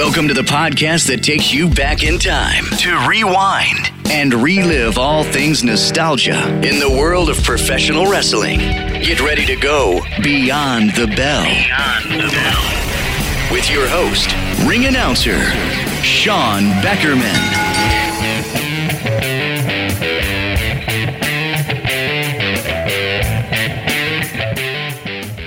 Welcome to the podcast that takes you back in time to rewind and relive all things nostalgia in the world of professional wrestling. Get ready to go beyond the bell. Beyond the bell. With your host, ring announcer, Sean Beckerman.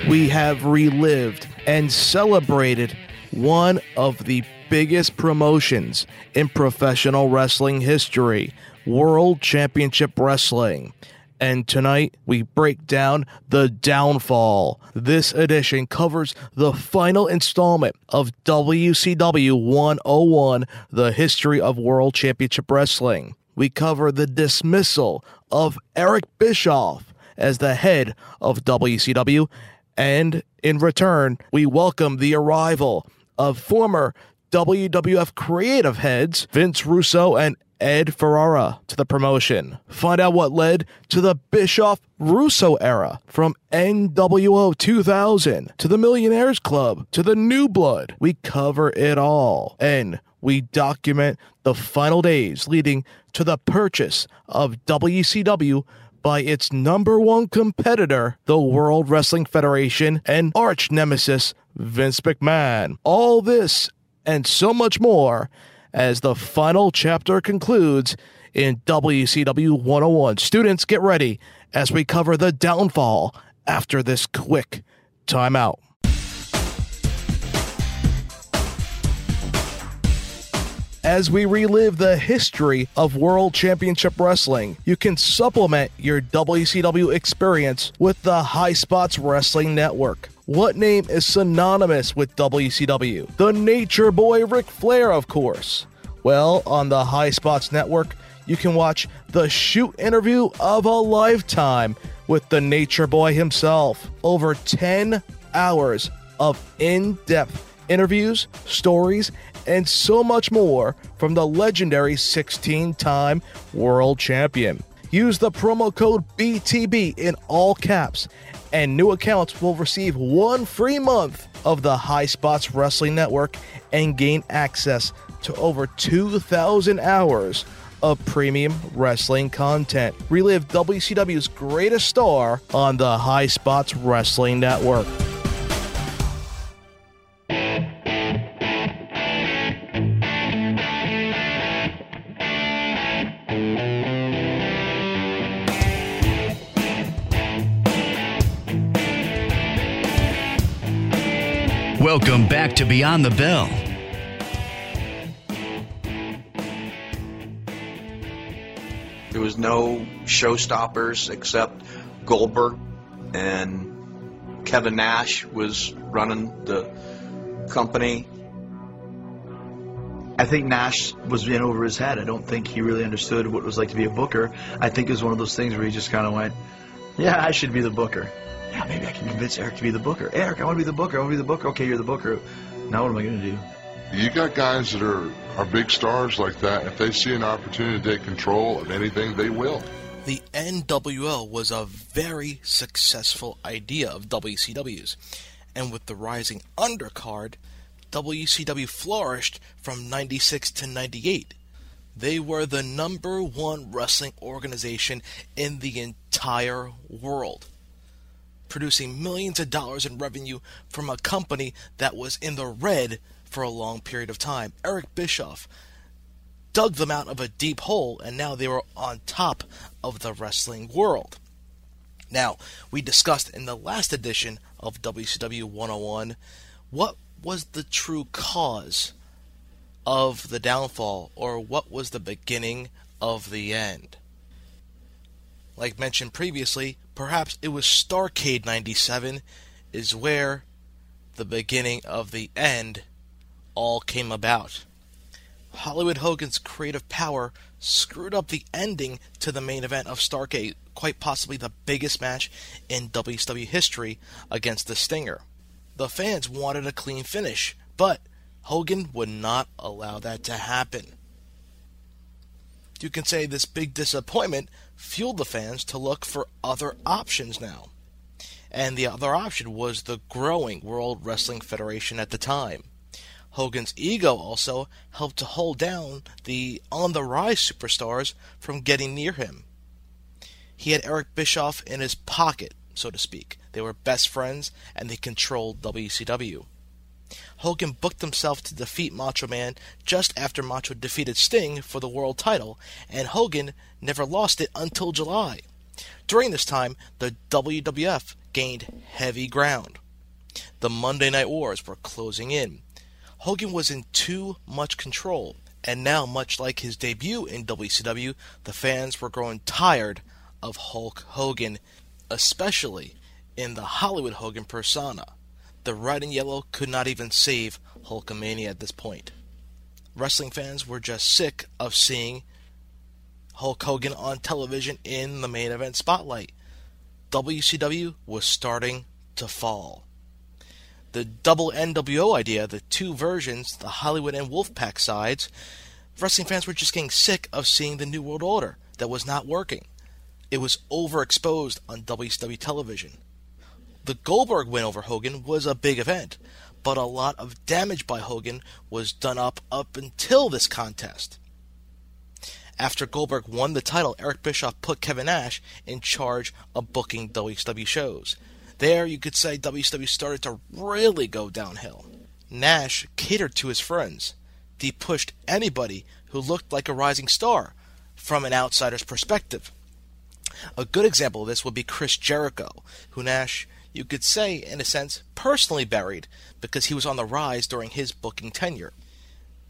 we have relived and celebrated one of the biggest promotions in professional wrestling history World Championship Wrestling. And tonight we break down the downfall. This edition covers the final installment of WCW 101, the history of World Championship Wrestling. We cover the dismissal of Eric Bischoff as the head of WCW and in return, we welcome the arrival of former WWF creative heads Vince Russo and Ed Ferrara to the promotion. Find out what led to the Bischoff Russo era from NWO 2000 to the Millionaires Club to the New Blood. We cover it all and we document the final days leading to the purchase of WCW by its number one competitor, the World Wrestling Federation, and arch nemesis, Vince McMahon. All this and so much more as the final chapter concludes in WCW 101. Students, get ready as we cover the downfall after this quick timeout. As we relive the history of World Championship Wrestling. You can supplement your WCW experience with the High Spots Wrestling Network. What name is synonymous with WCW? The Nature Boy Ric Flair, of course. Well, on the High Spots Network, you can watch the shoot interview of a lifetime with the Nature Boy himself. Over 10 hours of in depth interviews, stories, and so much more from the legendary 16 time world champion. Use the promo code BTB in all caps, and new accounts will receive one free month of the High Spots Wrestling Network and gain access to over 2,000 hours of premium wrestling content. Relive WCW's greatest star on the High Spots Wrestling Network. Welcome back to Beyond the Bell. There was no showstoppers except Goldberg and Kevin Nash was running the company. I think Nash was in over his head. I don't think he really understood what it was like to be a booker. I think it was one of those things where he just kind of went, "Yeah, I should be the booker." Yeah, maybe I can convince Eric to be the booker. Eric, I want to be the booker. I want to be the booker. Okay, you're the booker. Now what am I going to do? You got guys that are, are big stars like that. If they see an opportunity to take control of anything, they will. The NWO was a very successful idea of WCW's. And with the rising undercard, WCW flourished from 96 to 98. They were the number one wrestling organization in the entire world producing millions of dollars in revenue from a company that was in the red for a long period of time. Eric Bischoff dug them out of a deep hole, and now they were on top of the wrestling world. Now, we discussed in the last edition of WCW 101 what was the true cause of the downfall, or what was the beginning of the end. Like mentioned previously, perhaps it was Starcade 97 is where the beginning of the end all came about. Hollywood Hogan's creative power screwed up the ending to the main event of Starcade, quite possibly the biggest match in WWE history against the Stinger. The fans wanted a clean finish, but Hogan would not allow that to happen. You can say this big disappointment fueled the fans to look for other options now. And the other option was the growing World Wrestling Federation at the time. Hogan's ego also helped to hold down the on the rise superstars from getting near him. He had Eric Bischoff in his pocket, so to speak. They were best friends and they controlled WCW. Hogan booked himself to defeat Macho Man just after Macho defeated Sting for the world title, and Hogan never lost it until July. During this time, the WWF gained heavy ground. The Monday Night Wars were closing in. Hogan was in too much control, and now, much like his debut in WCW, the fans were growing tired of Hulk Hogan, especially in the Hollywood Hogan persona. The red and yellow could not even save Hulkamania at this point. Wrestling fans were just sick of seeing Hulk Hogan on television in the main event spotlight. WCW was starting to fall. The double NWO idea, the two versions, the Hollywood and Wolfpack sides, wrestling fans were just getting sick of seeing the New World Order that was not working. It was overexposed on WCW television. The Goldberg win over Hogan was a big event, but a lot of damage by Hogan was done up up until this contest. After Goldberg won the title, Eric Bischoff put Kevin Nash in charge of booking WCW shows. There, you could say WCW started to really go downhill. Nash catered to his friends. He pushed anybody who looked like a rising star from an outsider's perspective. A good example of this would be Chris Jericho, who Nash, you could say, in a sense, personally buried because he was on the rise during his booking tenure.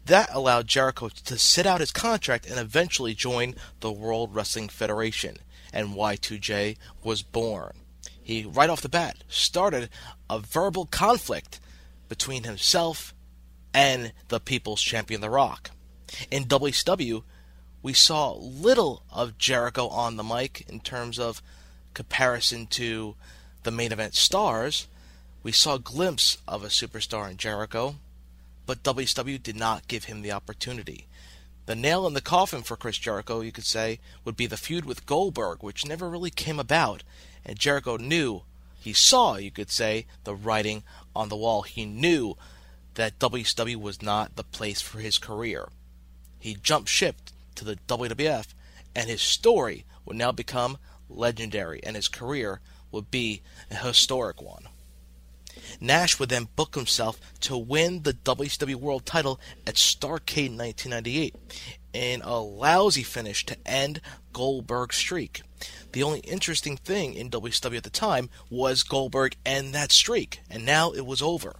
That allowed Jericho to sit out his contract and eventually join the World Wrestling Federation, and Y2J was born. He, right off the bat, started a verbal conflict between himself and the People's Champion The Rock. In WCW, we saw little of Jericho on the mic in terms of comparison to the main event stars. We saw a glimpse of a superstar in Jericho, but WCW did not give him the opportunity. The nail in the coffin for Chris Jericho, you could say, would be the feud with Goldberg, which never really came about, and Jericho knew, he saw, you could say, the writing on the wall. He knew that WCW was not the place for his career. He jumped ship to the WWF, and his story would now become legendary, and his career would be a historic one. Nash would then book himself to win the WCW World title at Starcade 1998 in a lousy finish to end Goldberg's streak. The only interesting thing in WCW at the time was Goldberg and that streak, and now it was over.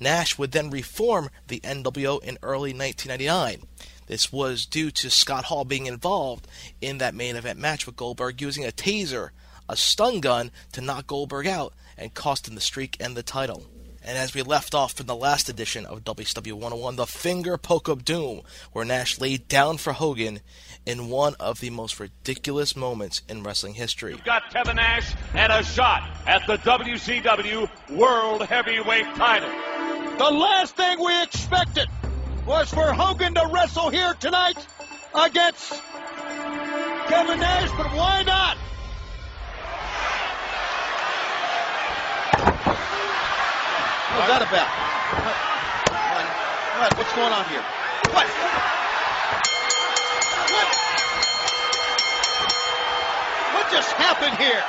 Nash would then reform the NWO in early 1999. This was due to Scott Hall being involved in that main event match with Goldberg using a taser, a stun gun, to knock Goldberg out and cost him the streak and the title. And as we left off from the last edition of WCW 101, the finger poke of doom, where Nash laid down for Hogan in one of the most ridiculous moments in wrestling history. You've got Kevin Nash and a shot at the WCW World Heavyweight title. The last thing we expected was for Hogan to wrestle here tonight against Kevin Nash, but why not? What's that about? What? What? what? What's going on here? What? What? What just happened here?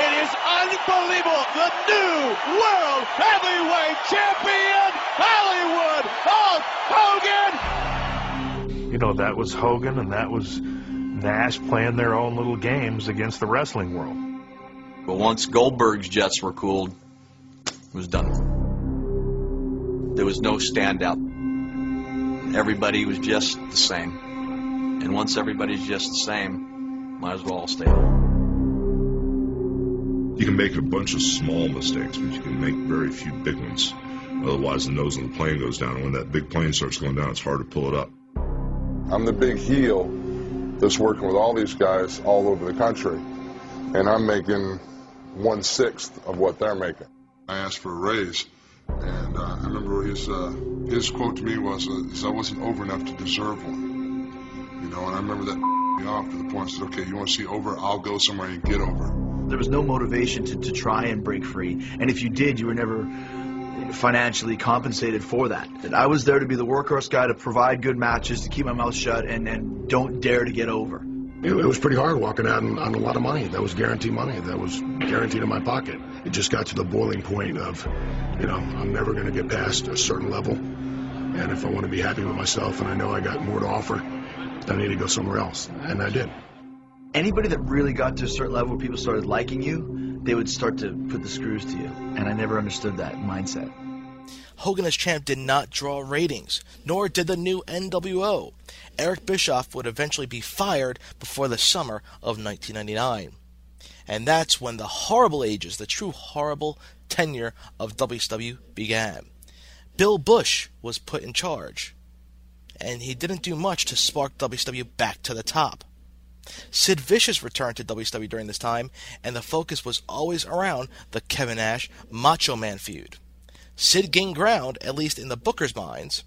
It is unbelievable. The new World Heavyweight Champion, Hollywood Hulk Hogan. You know, that was Hogan and that was Nash playing their own little games against the wrestling world. But once Goldberg's jets were cooled, it was done. There was no standout. Everybody was just the same. And once everybody's just the same, might as well all stay home. You can make a bunch of small mistakes, but you can make very few big ones. Otherwise, the nose of the plane goes down, and when that big plane starts going down, it's hard to pull it up. I'm the big heel that's working with all these guys all over the country, and I'm making one sixth of what they're making. I asked for a raise, and uh, I remember his uh, his quote to me was, uh, "I wasn't over enough to deserve one." You know, and I remember that me off to the point I said, "Okay, you want to see over? I'll go somewhere and get over." There was no motivation to, to try and break free, and if you did, you were never financially compensated for that. That I was there to be the workhorse guy to provide good matches, to keep my mouth shut, and, and don't dare to get over. It, it was pretty hard walking out on, on a lot of money. That was guaranteed money. That was guaranteed in my pocket. It just got to the boiling point of, you know, I'm never going to get past a certain level. And if I want to be happy with myself and I know I got more to offer, I need to go somewhere else. And I did. Anybody that really got to a certain level where people started liking you, they would start to put the screws to you. And I never understood that mindset. Hogan as champ did not draw ratings, nor did the new NWO. Eric Bischoff would eventually be fired before the summer of 1999. And that's when the horrible ages, the true horrible tenure of WCW began. Bill Busch was put in charge, and he didn't do much to spark WCW back to the top. Sid Vicious returned to WCW during this time, and the focus was always around the Kevin Nash Macho Man feud. Sid gained ground, at least in the Booker's minds,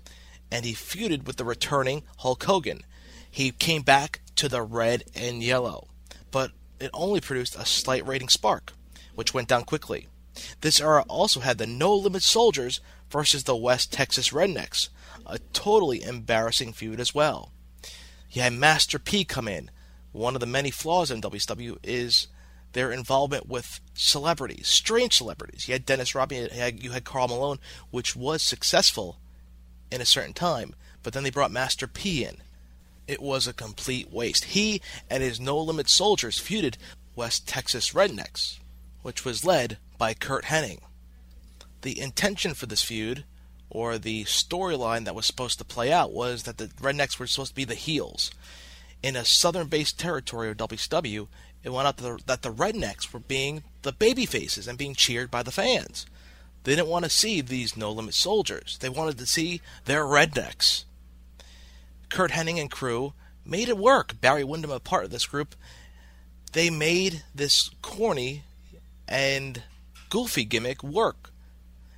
and he feuded with the returning Hulk Hogan. He came back to the red and yellow, but it only produced a slight rating spark, which went down quickly. This era also had the No Limit Soldiers versus the West Texas Rednecks, a totally embarrassing feud as well. You had Master P come in. One of the many flaws in WCW is their involvement with celebrities, strange celebrities. You had Dennis Rodman, you had, Karl Malone, which was successful in a certain time, but then they brought Master P in. It was a complete waste. He and his No Limit Soldiers feuded West Texas Rednecks, which was led by Curt Hennig. The intention for this feud, or the storyline that was supposed to play out, was that the Rednecks were supposed to be the heels. In a southern based territory of WCW, it went out the, that the Rednecks were being the baby faces and being cheered by the fans. They didn't want to see these no limit soldiers. They wanted to see their rednecks. Curt Hennig and crew made it work. Barry Windham, a part of this group, they made this corny and goofy gimmick work.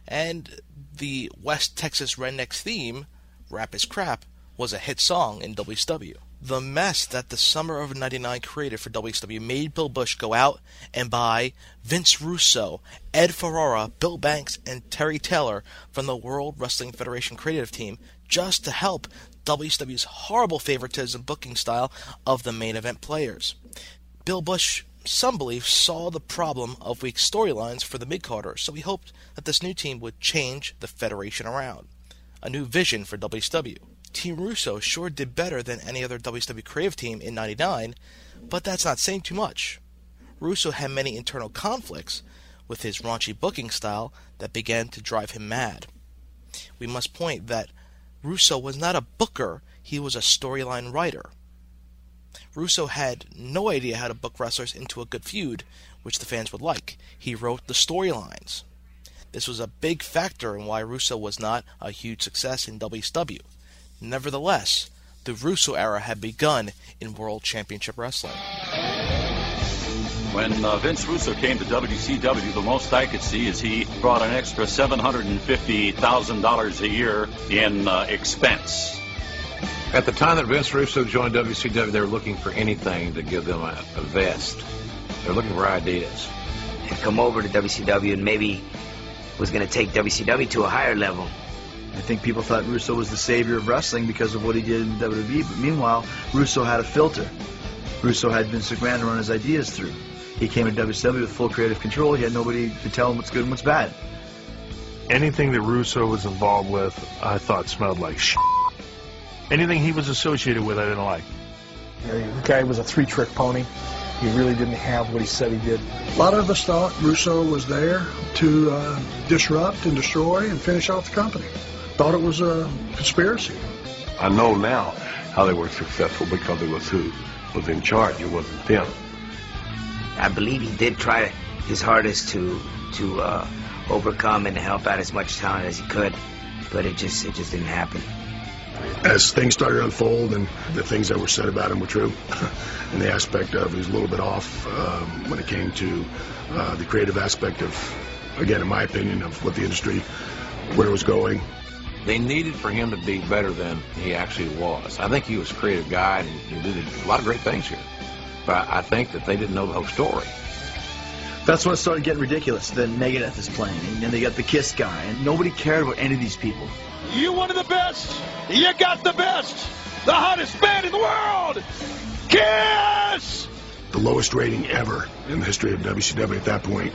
And the West Texas Rednecks theme, Rap is Crap, was a hit song in WCW. The mess that the summer of 99 created for WCW made Bill Busch go out and buy Vince Russo, Ed Ferrara, Bill Banks, and Terry Taylor from the World Wrestling Federation creative team just to help WCW's horrible favoritism booking style of the main event players. Bill Busch, some believe, saw the problem of weak storylines for the mid carders, so he hoped that this new team would change the Federation around. A new vision for WCW. Team Russo sure did better than any other WCW creative team in 99, but that's not saying too much. Russo had many internal conflicts with his raunchy booking style that began to drive him mad. We must point that Russo was not a booker, he was a storyline writer. Russo had no idea how to book wrestlers into a good feud, which the fans would like. He wrote the storylines. This was a big factor in why Russo was not a huge success in WCW. Nevertheless, the Russo era had begun in World Championship Wrestling. When uh, Vince Russo came to WCW, the most I could see is he brought an extra $750,000 a year in uh, expense. At the time that Vince Russo joined WCW, they were looking for anything to give them a, a vest. They're looking for ideas. Had come over to WCW and maybe was going to take WCW to a higher level. I think people thought Russo was the savior of wrestling because of what he did in WWE, but meanwhile, Russo had a filter. Russo had Vince McMahon run his ideas through. He came to WCW with full creative control. He had nobody to tell him what's good and what's bad. Anything that Russo was involved with, I thought smelled like shit. Anything he was associated with, I didn't like. The guy was a three-trick pony. He really didn't have what he said he did. A lot of us thought Russo was there to uh, disrupt and destroy and finish off the company. Thought it was a conspiracy. I know now how they were successful because it was who was in charge. It wasn't them. I believe he did try his hardest to to uh, overcome and help out as much talent as he could, but it just it just didn't happen. As things started to unfold and the things that were said about him were true, and the aspect of he was a little bit off um, when it came to uh, the creative aspect of, again, in my opinion, of what the industry, where it was going. They needed for him to be better than he actually was. I think he was a creative guy and he did a lot of great things here. But I think that they didn't know the whole story. That's when it started getting ridiculous. Then Megadeth is playing, and then they got the Kiss guy, and nobody cared about any of these people. You one of the best. You got the best. The hottest band in the world. Kiss! The lowest rating ever in the history of WCW at that point.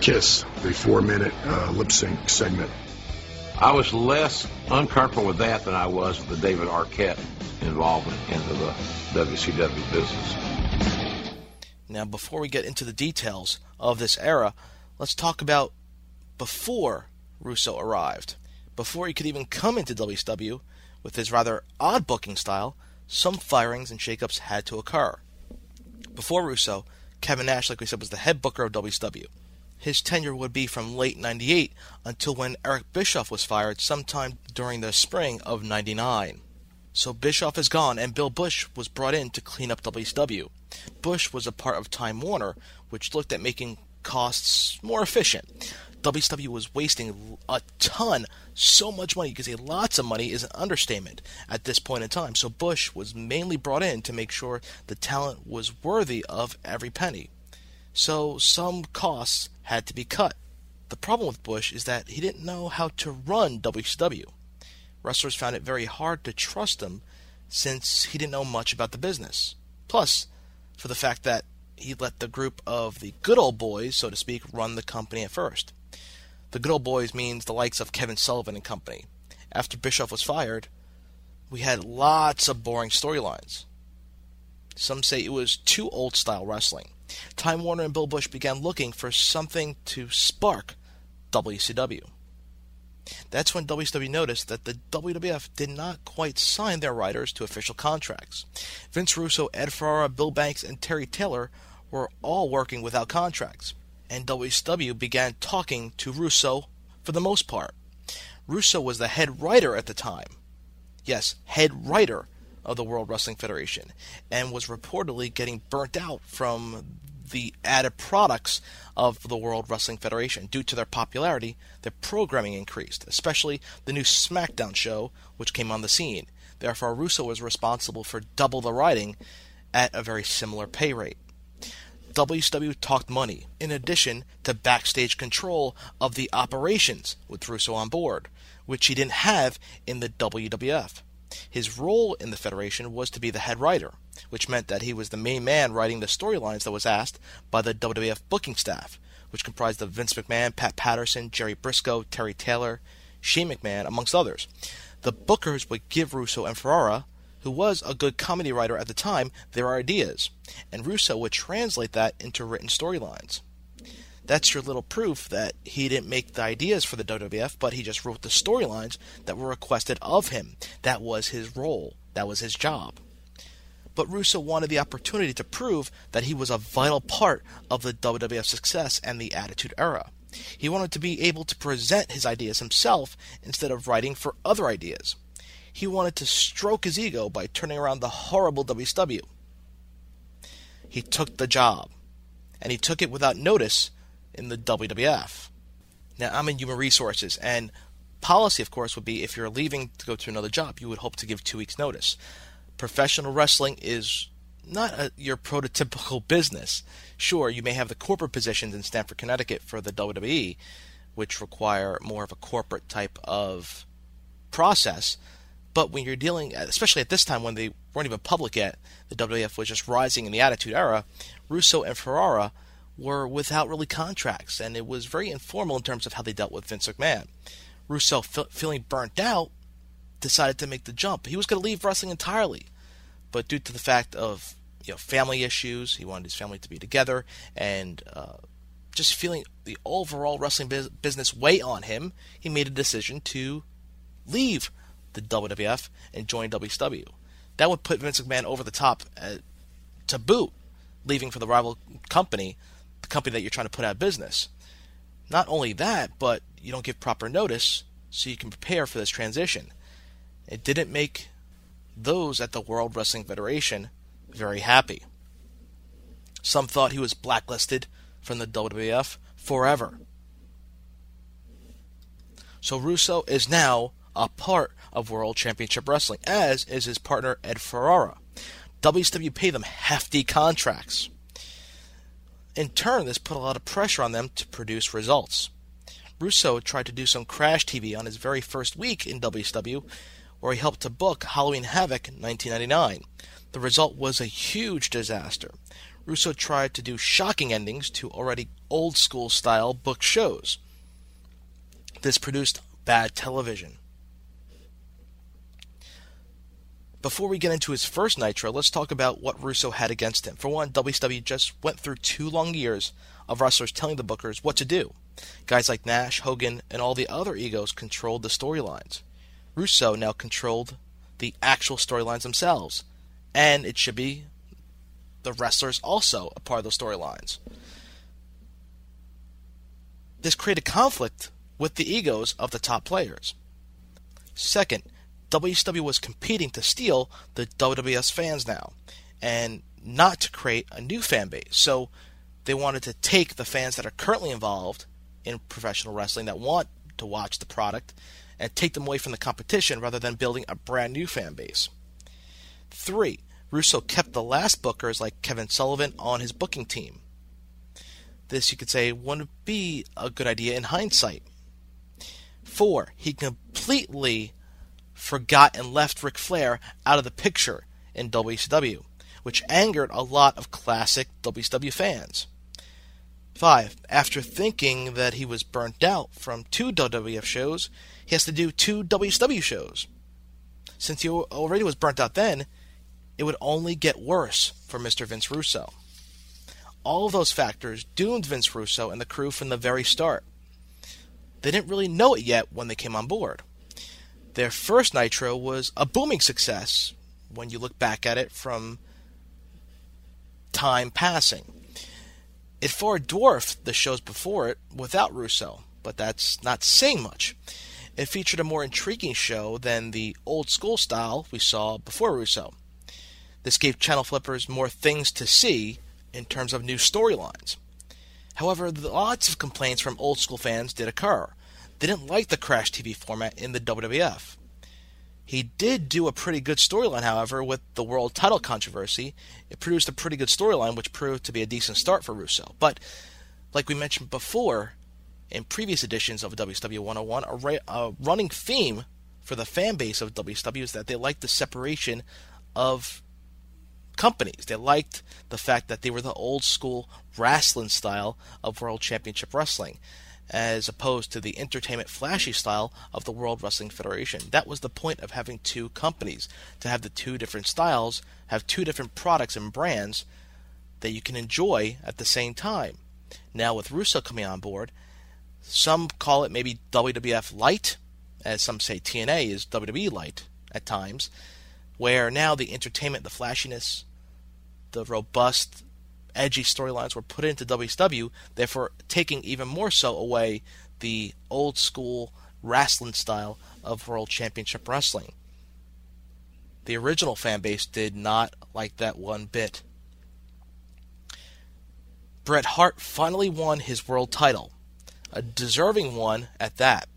Kiss, the four-minute uh, lip sync segment. I was less uncomfortable with that than I was with the David Arquette involvement into the WCW business. Now, before we get into the details of this era, let's talk about before Russo arrived. Before he could even come into WCW, with his rather odd booking style, some firings and shakeups had to occur. Before Russo, Kevin Nash, like we said, was the head booker of WCW. His tenure would be from late 98 until when Eric Bischoff was fired sometime during the spring of 99. So Bischoff is gone, and Bill Busch was brought in to clean up WCW. Busch was a part of Time Warner, which looked at making costs more efficient. WCW was wasting a ton, so much money, you could say lots of money is an understatement at this point in time. So Busch was mainly brought in to make sure the talent was worthy of every penny. So some costs had to be cut. The problem with Busch is that he didn't know how to run WCW. Wrestlers found it very hard to trust him since he didn't know much about the business. Plus, for the fact that he let the group of the good old boys, so to speak, run the company at first. The good old boys means the likes of Kevin Sullivan and company. After Bischoff was fired, we had lots of boring storylines. Some say it was too old style wrestling. Time Warner and Bill Busch began looking for something to spark WCW. That's when WCW noticed that the WWF did not quite sign their writers to official contracts. Vince Russo, Ed Ferrara, Bill Banks, and Terry Taylor were all working without contracts, and WCW began talking to Russo for the most part. Russo was the head writer at the time. Yes, head writer of the World Wrestling Federation, and was reportedly getting burnt out from the added products of the World Wrestling Federation. Due to their popularity, their programming increased, especially the new SmackDown show, which came on the scene. Therefore, Russo was responsible for double the writing at a very similar pay rate. WCW talked money, in addition to backstage control of the operations with Russo on board, which he didn't have in the WWF. His role in the Federation was to be the head writer, which meant that he was the main man writing the storylines that was asked by the WWF booking staff, which comprised of Vince McMahon, Pat Patterson, Jerry Brisco, Terry Taylor, Shane McMahon, amongst others. The bookers would give Russo and Ferrara, who was a good comedy writer at the time, their ideas, and Russo would translate that into written storylines. That's your little proof that he didn't make the ideas for the WWF, but he just wrote the storylines that were requested of him. That was his role. That was his job. But Russo wanted the opportunity to prove that he was a vital part of the WWF success and the Attitude Era. He wanted to be able to present his ideas himself instead of writing for other ideas. He wanted to stroke his ego by turning around the horrible WCW. He took the job, and he took it without notice in the WWF. Now, I'm in human resources, and policy, of course, would be if you're leaving to go to another job, you would hope to give two weeks' notice. Professional wrestling is not a, your prototypical business. Sure, you may have the corporate positions in Stamford, Connecticut for the WWE, which require more of a corporate type of process. But when you're dealing, especially at this time when they weren't even public yet, the WWF was just rising in the Attitude Era, Russo and Ferrara were without really contracts, and it was very informal in terms of how they dealt with Vince McMahon. Russo, feeling burnt out, decided to make the jump. He was going to leave wrestling entirely, but due to the fact of you know family issues, he wanted his family to be together, and uh, just feeling the overall wrestling business weigh on him, he made a decision to leave the WWF and join WCW. That would put Vince McMahon over the top uh, to boot, leaving for the rival company the company that you're trying to put out of business. Not only that, but you don't give proper notice so you can prepare for this transition. It didn't make those at the World Wrestling Federation very happy. Some thought he was blacklisted from the WWF forever. So Russo is now a part of World Championship Wrestling, as is his partner Ed Ferrara. WCW paid them hefty contracts In turn, this put a lot of pressure on them to produce results. Russo tried to do some crash TV on his very first week in WCW, where he helped to book Halloween Havoc in 1999. The result was a huge disaster. Russo tried to do shocking endings to already old school style book shows. This produced bad television. Before we get into his first Nitro, let's talk about what Russo had against him. For one, WCW just went through two long years of wrestlers telling the bookers what to do. Guys like Nash, Hogan, and all the other egos controlled the storylines. Russo now controlled the actual storylines themselves, and it should be the wrestlers also a part of those storylines. This created conflict with the egos of the top players. Second, WCW was competing to steal the WWF fans now, and not to create a new fan base. So they wanted to take the fans that are currently involved in professional wrestling that want to watch the product and take them away from the competition rather than building a brand new fan base. Three, Russo kept the last bookers like Kevin Sullivan on his booking team. This, you could say, wouldn't be a good idea in hindsight. Four, he completely forgot and left Ric Flair out of the picture in WCW, which angered a lot of classic WCW fans. 5. After thinking that he was burnt out from two WWF shows, he has to do two WCW shows. Since he already was burnt out then, it would only get worse for Mr. Vince Russo. All of those factors doomed Vince Russo and the crew from the very start. They didn't really know it yet when they came on board. Their first Nitro was a booming success when you look back at it from time passing. It far dwarfed the shows before it without Russo, but that's not saying much. It featured a more intriguing show than the old school style we saw before Russo. This gave channel flippers more things to see in terms of new storylines. However, lots of complaints from old school fans did occur didn't like the Crash TV format in the WWF. He did do a pretty good storyline, however, with the world title controversy. It produced a pretty good storyline, which proved to be a decent start for Russo. But, like we mentioned before, in previous editions of WCW 101, a, ra- a running theme for the fan base of WCW is that they liked the separation of companies. They liked the fact that they were the old school wrestling style of World Championship Wrestling as opposed to the entertainment flashy style of the World Wrestling Federation. That was the point of having two companies, to have the two different styles, have two different products and brands that you can enjoy at the same time. Now with Russo coming on board, some call it maybe WWF Light, as some say TNA is WWE Light at times, where now the entertainment, the flashiness, the robust edgy storylines were put into WCW, therefore taking even more so away the old school wrestling style of World Championship Wrestling. The original fan base did not like that one bit. Bret Hart finally won his world title, a deserving one at that.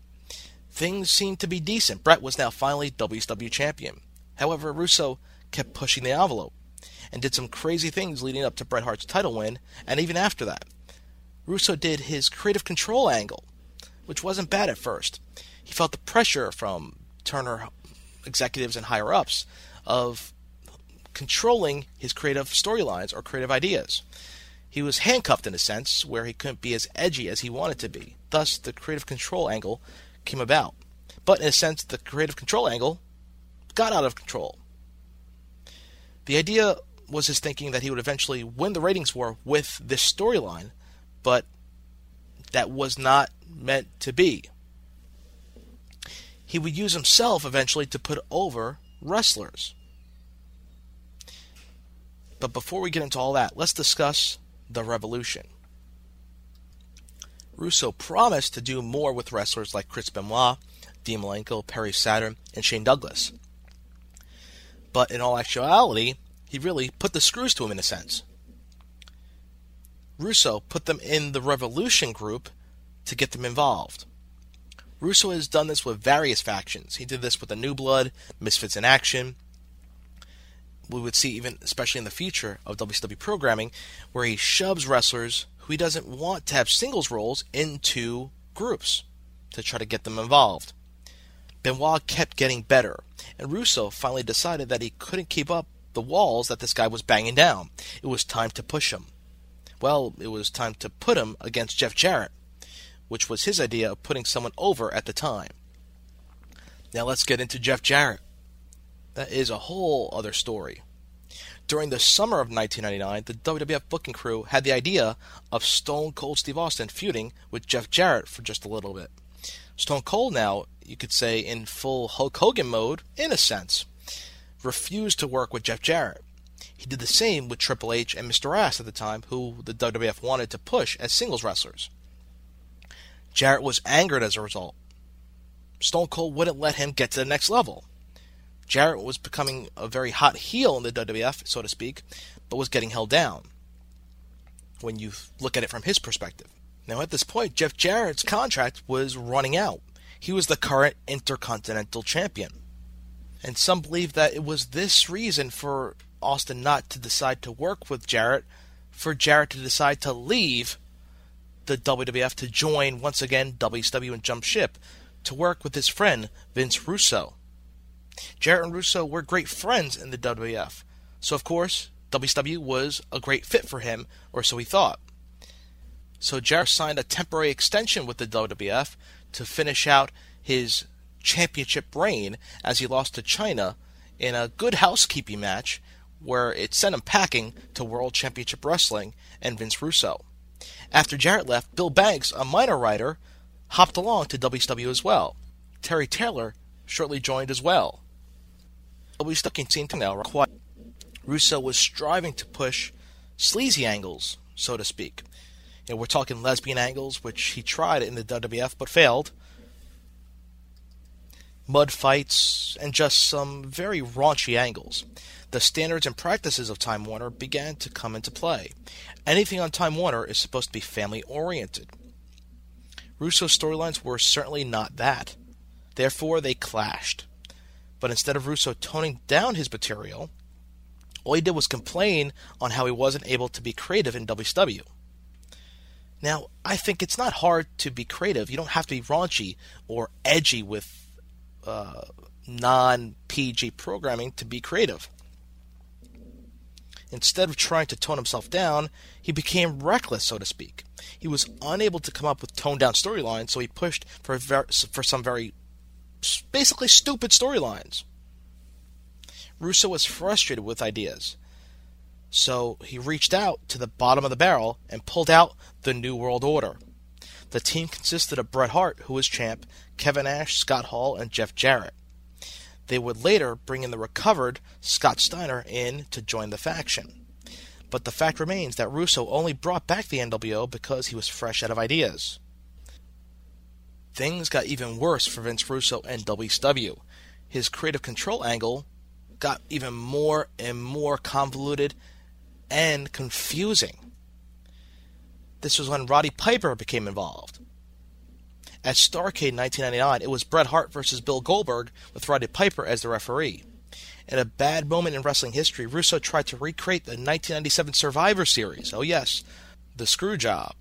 Things seemed to be decent. Bret was now finally WCW champion. However, Russo kept pushing the envelope and did some crazy things leading up to Bret Hart's title win, and even after that. Russo did his creative control angle, which wasn't bad at first. He felt the pressure from Turner executives and higher ups of controlling his creative storylines or creative ideas. He was handcuffed in a sense where he couldn't be as edgy as he wanted to be. Thus, the creative control angle came about. But in a sense, the creative control angle got out of control. The idea was his thinking that he would eventually win the ratings war with this storyline, but that was not meant to be. He would use himself eventually to put over wrestlers. But before we get into all that, let's discuss the revolution. Russo promised to do more with wrestlers like Chris Benoit, Dean Malenko, Perry Saturn, and Shane Douglas. But in all actuality, he really put the screws to him in a sense. Russo put them in the Revolution group to get them involved. Russo has done this with various factions. He did this with the New Blood, Misfits in Action, we would see even especially in the future of WCW programming where he shoves wrestlers who he doesn't want to have singles roles into groups to try to get them involved. Benoit kept getting better, and Russo finally decided that he couldn't keep up the walls that this guy was banging down. It was time to push him. Well, it was time to put him against Jeff Jarrett, which was his idea of putting someone over at the time. Now let's get into Jeff Jarrett. That is a whole other story. During the summer of 1999, the WWF booking crew had the idea of Stone Cold Steve Austin feuding with Jeff Jarrett for just a little bit. Stone Cold now, you could say, in full Hulk Hogan mode, in a sense, refused to work with Jeff Jarrett. He did the same with Triple H and Mr. Ass at the time, who the WWF wanted to push as singles wrestlers. Jarrett was angered as a result. Stone Cold wouldn't let him get to the next level. Jarrett was becoming a very hot heel in the WWF, so to speak, but was getting held down when you look at it from his perspective. Now, at this point, Jeff Jarrett's contract was running out. He was the current Intercontinental Champion. And some believe that it was this reason for Austin not to decide to work with Jarrett, for Jarrett to decide to leave the WWF to join once again WCW and jump ship to work with his friend Vince Russo. Jarrett and Russo were great friends in the WWF, so of course WCW was a great fit for him, or so he thought. So Jarrett signed a temporary extension with the WWF to finish out his championship reign as he lost to Chyna in a good housekeeping match where it sent him packing to World Championship Wrestling and Vince Russo. After Jarrett left, Bill Banks, a minor writer, hopped along to WCW as well. Terry Taylor shortly joined as well. WCW team now. Russo was striving to push sleazy angles, so to speak. You know, we're talking lesbian angles, which he tried in the WWF but failed. Mud fights, and just some very raunchy angles. The standards and practices of Time Warner began to come into play. Anything on Time Warner is supposed to be family oriented. Russo's storylines were certainly not that. Therefore, they clashed. But instead of Russo toning down his material, all he did was complain on how he wasn't able to be creative in WCW. Now, I think it's not hard to be creative. You don't have to be raunchy or edgy with uh, non PG programming to be creative. Instead of trying to tone himself down, he became reckless, so to speak. He was unable to come up with toned down storylines, so he pushed for, ver- for some very basically stupid storylines. Russo was frustrated with ideas. So he reached out to the bottom of the barrel and pulled out the New World Order. The team consisted of Bret Hart, who was champ, Kevin Nash, Scott Hall, and Jeff Jarrett. They would later bring in the recovered Scott Steiner in to join the faction. But the fact remains that Russo only brought back the NWO because he was fresh out of ideas. Things got even worse for Vince Russo and WCW. His creative control angle got even more and more convoluted and confusing. This was when Roddy Piper became involved. At Starcade 1999, it was Bret Hart versus Bill Goldberg with Roddy Piper as the referee. In a bad moment in wrestling history, Russo tried to recreate the 1997 Survivor Series. Oh, yes, the screw job.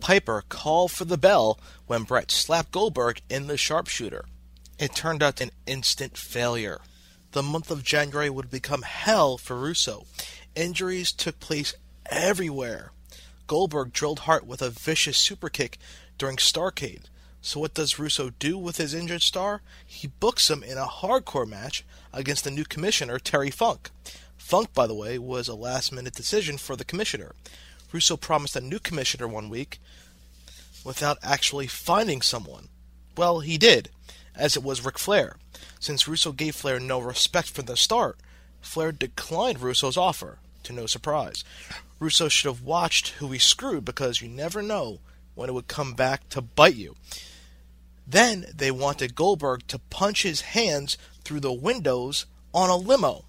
Piper called for the bell when Bret slapped Goldberg in the sharpshooter. It turned out an instant failure. The month of January would become hell for Russo. Injuries took place everywhere. Goldberg drilled Hart with a vicious superkick during Starcade. So what does Russo do with his injured star? He books him in a hardcore match against the new commissioner, Terry Funk. Funk, by the way, was a last minute decision for the commissioner. Russo promised a new commissioner one week without actually finding someone. Well, he did, as it was Ric Flair. Since Russo gave Flair no respect from the start, Flair declined Russo's offer, to no surprise. Russo should have watched who he screwed because you never know when it would come back to bite you. Then they wanted Goldberg to punch his hands through the windows on a limo.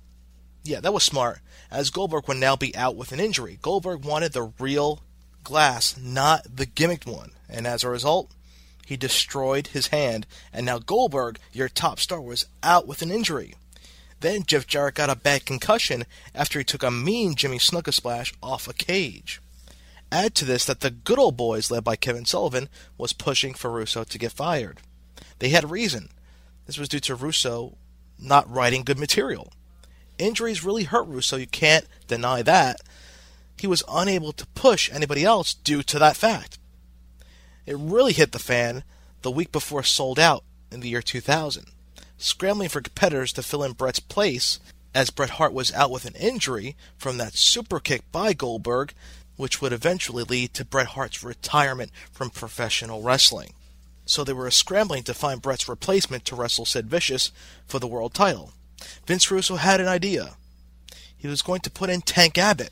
Yeah, that was smart, as Goldberg would now be out with an injury. Goldberg wanted the real glass, not the gimmicked one, and as a result, he destroyed his hand, and now Goldberg, your top star, was out with an injury. Then Jeff Jarrett got a bad concussion after he took a mean Jimmy Snuka splash off a cage. Add to this that the good old boys, led by Kevin Sullivan, was pushing for Russo to get fired. They had reason. This was due to Russo not writing good material. Injuries really hurt Russo, you can't deny that. He was unable to push anybody else due to that fact. It really hit the fan the week before Sold Out in the year 2000. Scrambling for competitors to fill in Bret's place, as Bret Hart was out with an injury from that super kick by Goldberg, which would eventually lead to Bret Hart's retirement from professional wrestling. So they were scrambling to find Bret's replacement to wrestle Sid Vicious for the world title. Vince Russo had an idea. He was going to put in Tank Abbott,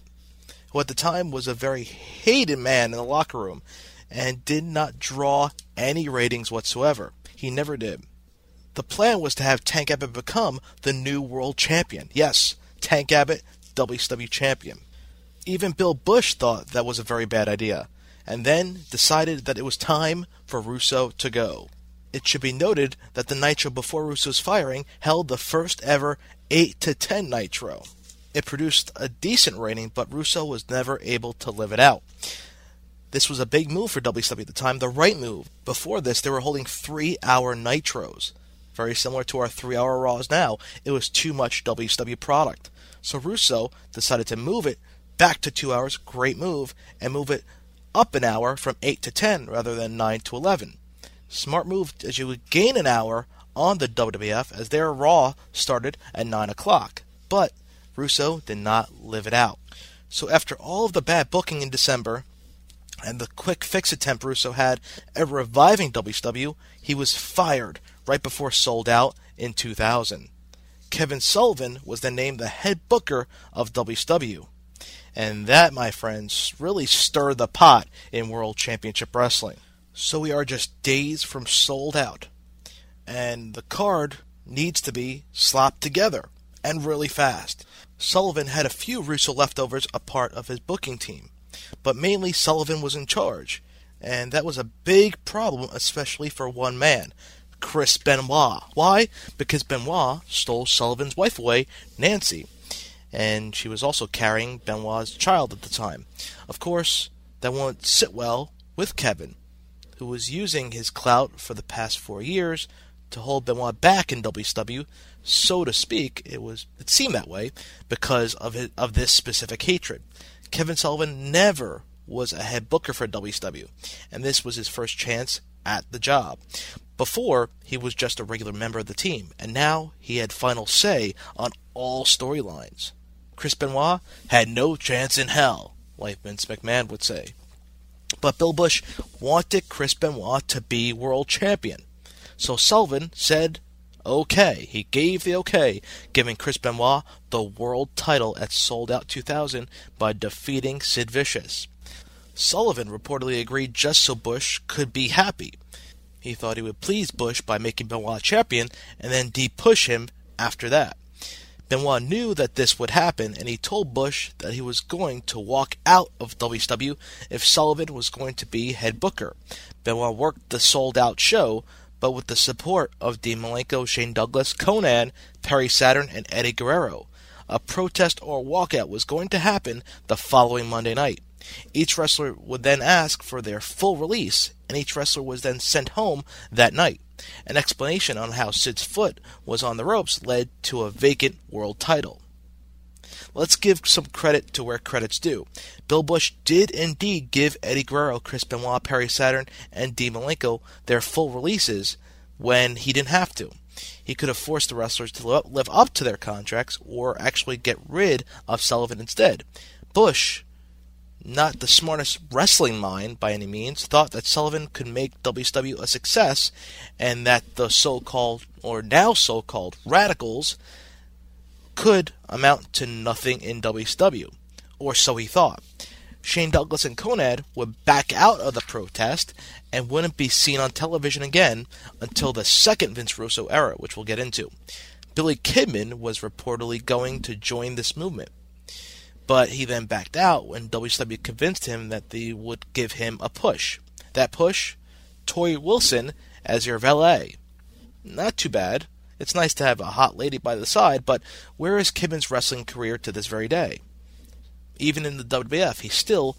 who at the time was a very hated man in the locker room and did not draw any ratings whatsoever. He never did. The plan was to have Tank Abbott become the new world champion. Yes, Tank Abbott, WCW champion. Even Bill Busch thought that was a very bad idea, and then decided that it was time for Russo to go. It should be noted that the Nitro before Russo's firing held the first ever 8 to 10 Nitro. It produced a decent rating, but Russo was never able to live it out. This was a big move for WCW at the time, the right move. Before this, they were holding three hour Nitros. Very similar to our three hour Raws now. It was too much WCW product. So Russo decided to move it back to two hours, great move, and move it up an hour from 8 to 10 rather than 9 to 11. Smart move as you would gain an hour on the WWF as their Raw started at 9 o'clock. But Russo did not live it out. So after all of the bad booking in December, and the quick fix attempt Russo had at reviving WCW, he was fired right before Sold Out in 2000. Kevin Sullivan was then named the head booker of WCW. And that, my friends, really stirred the pot in World Championship Wrestling. So we are just days from sold out. And the card needs to be slapped together and really fast. Sullivan had a few Russo leftovers a part of his booking team but mainly Sullivan was in charge, and that was a big problem, especially for one man, Chris Benoit. Why? Because Benoit stole Sullivan's wife away, Nancy, and she was also carrying Benoit's child at the time. Of course, that won't sit well with Kevin, who was using his clout for the past four years to hold Benoit back in WCW, so to speak. It was it seemed that way because of it, of this specific hatred. Kevin Sullivan never was a head booker for WCW, and this was his first chance at the job. Before, he was just a regular member of the team, and now he had final say on all storylines. Chris Benoit had no chance in hell, like Vince McMahon would say. But Bill Busch wanted Chris Benoit to be world champion. So Sullivan said okay. He gave the okay, giving Chris Benoit the world title at Sold Out 2000 by defeating Sid Vicious. Sullivan reportedly agreed just so Busch could be happy. He thought he would please Busch by making Benoit champion and then de-push him after that. Benoit knew that this would happen, and he told Busch that he was going to walk out of WCW if Sullivan was going to be head booker. Benoit worked the sold out show, but with the support of Dean Malenko, Shane Douglas, Konnan, Perry Saturn, and Eddie Guerrero. A protest or walkout was going to happen the following Monday night. Each wrestler would then ask for their full release, and each wrestler was then sent home that night. An explanation on how Sid's foot was on the ropes led to a vacant world title. Let's give some credit to where credit's due. Bill Busch did indeed give Eddie Guerrero, Chris Benoit, Perry Saturn, and Dean Malenko their full releases when he didn't have to. He could have forced the wrestlers to live up to their contracts or actually get rid of Sullivan instead. Busch, not the smartest wrestling mind by any means, thought that Sullivan could make WCW a success and that the so called, or now so called, radicals could amount to nothing in WCW, or so he thought. Shane Douglas and Konnan would back out of the protest and wouldn't be seen on television again until the second Vince Russo era, which we'll get into. Billy Kidman was reportedly going to join this movement, but he then backed out when WCW convinced him that they would give him a push. That push? Torrie Wilson as your valet. Not too bad It's nice to have a hot lady by the side, but where is Kidman's wrestling career to this very day? Even in the WWF, he still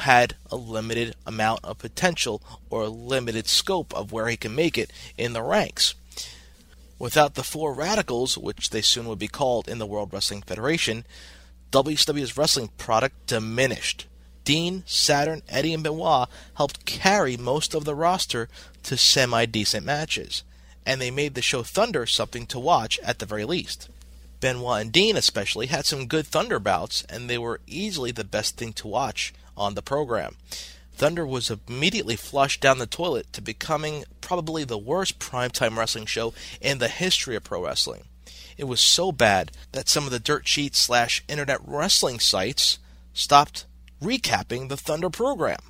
had a limited amount of potential or a limited scope of where he can make it in the ranks. Without the four radicals, which they soon would be called in the World Wrestling Federation, WCW's wrestling product diminished. Dean, Saturn, Eddie, and Benoit helped carry most of the roster to semi decent matches, and they made the show Thunder something to watch at the very least. Benoit and Dean, especially, had some good Thunder bouts, and they were easily the best thing to watch on the program. Thunder was immediately flushed down the toilet to becoming probably the worst primetime wrestling show in the history of pro wrestling. It was so bad that some of the dirt sheets slash internet wrestling sites stopped recapping the Thunder program.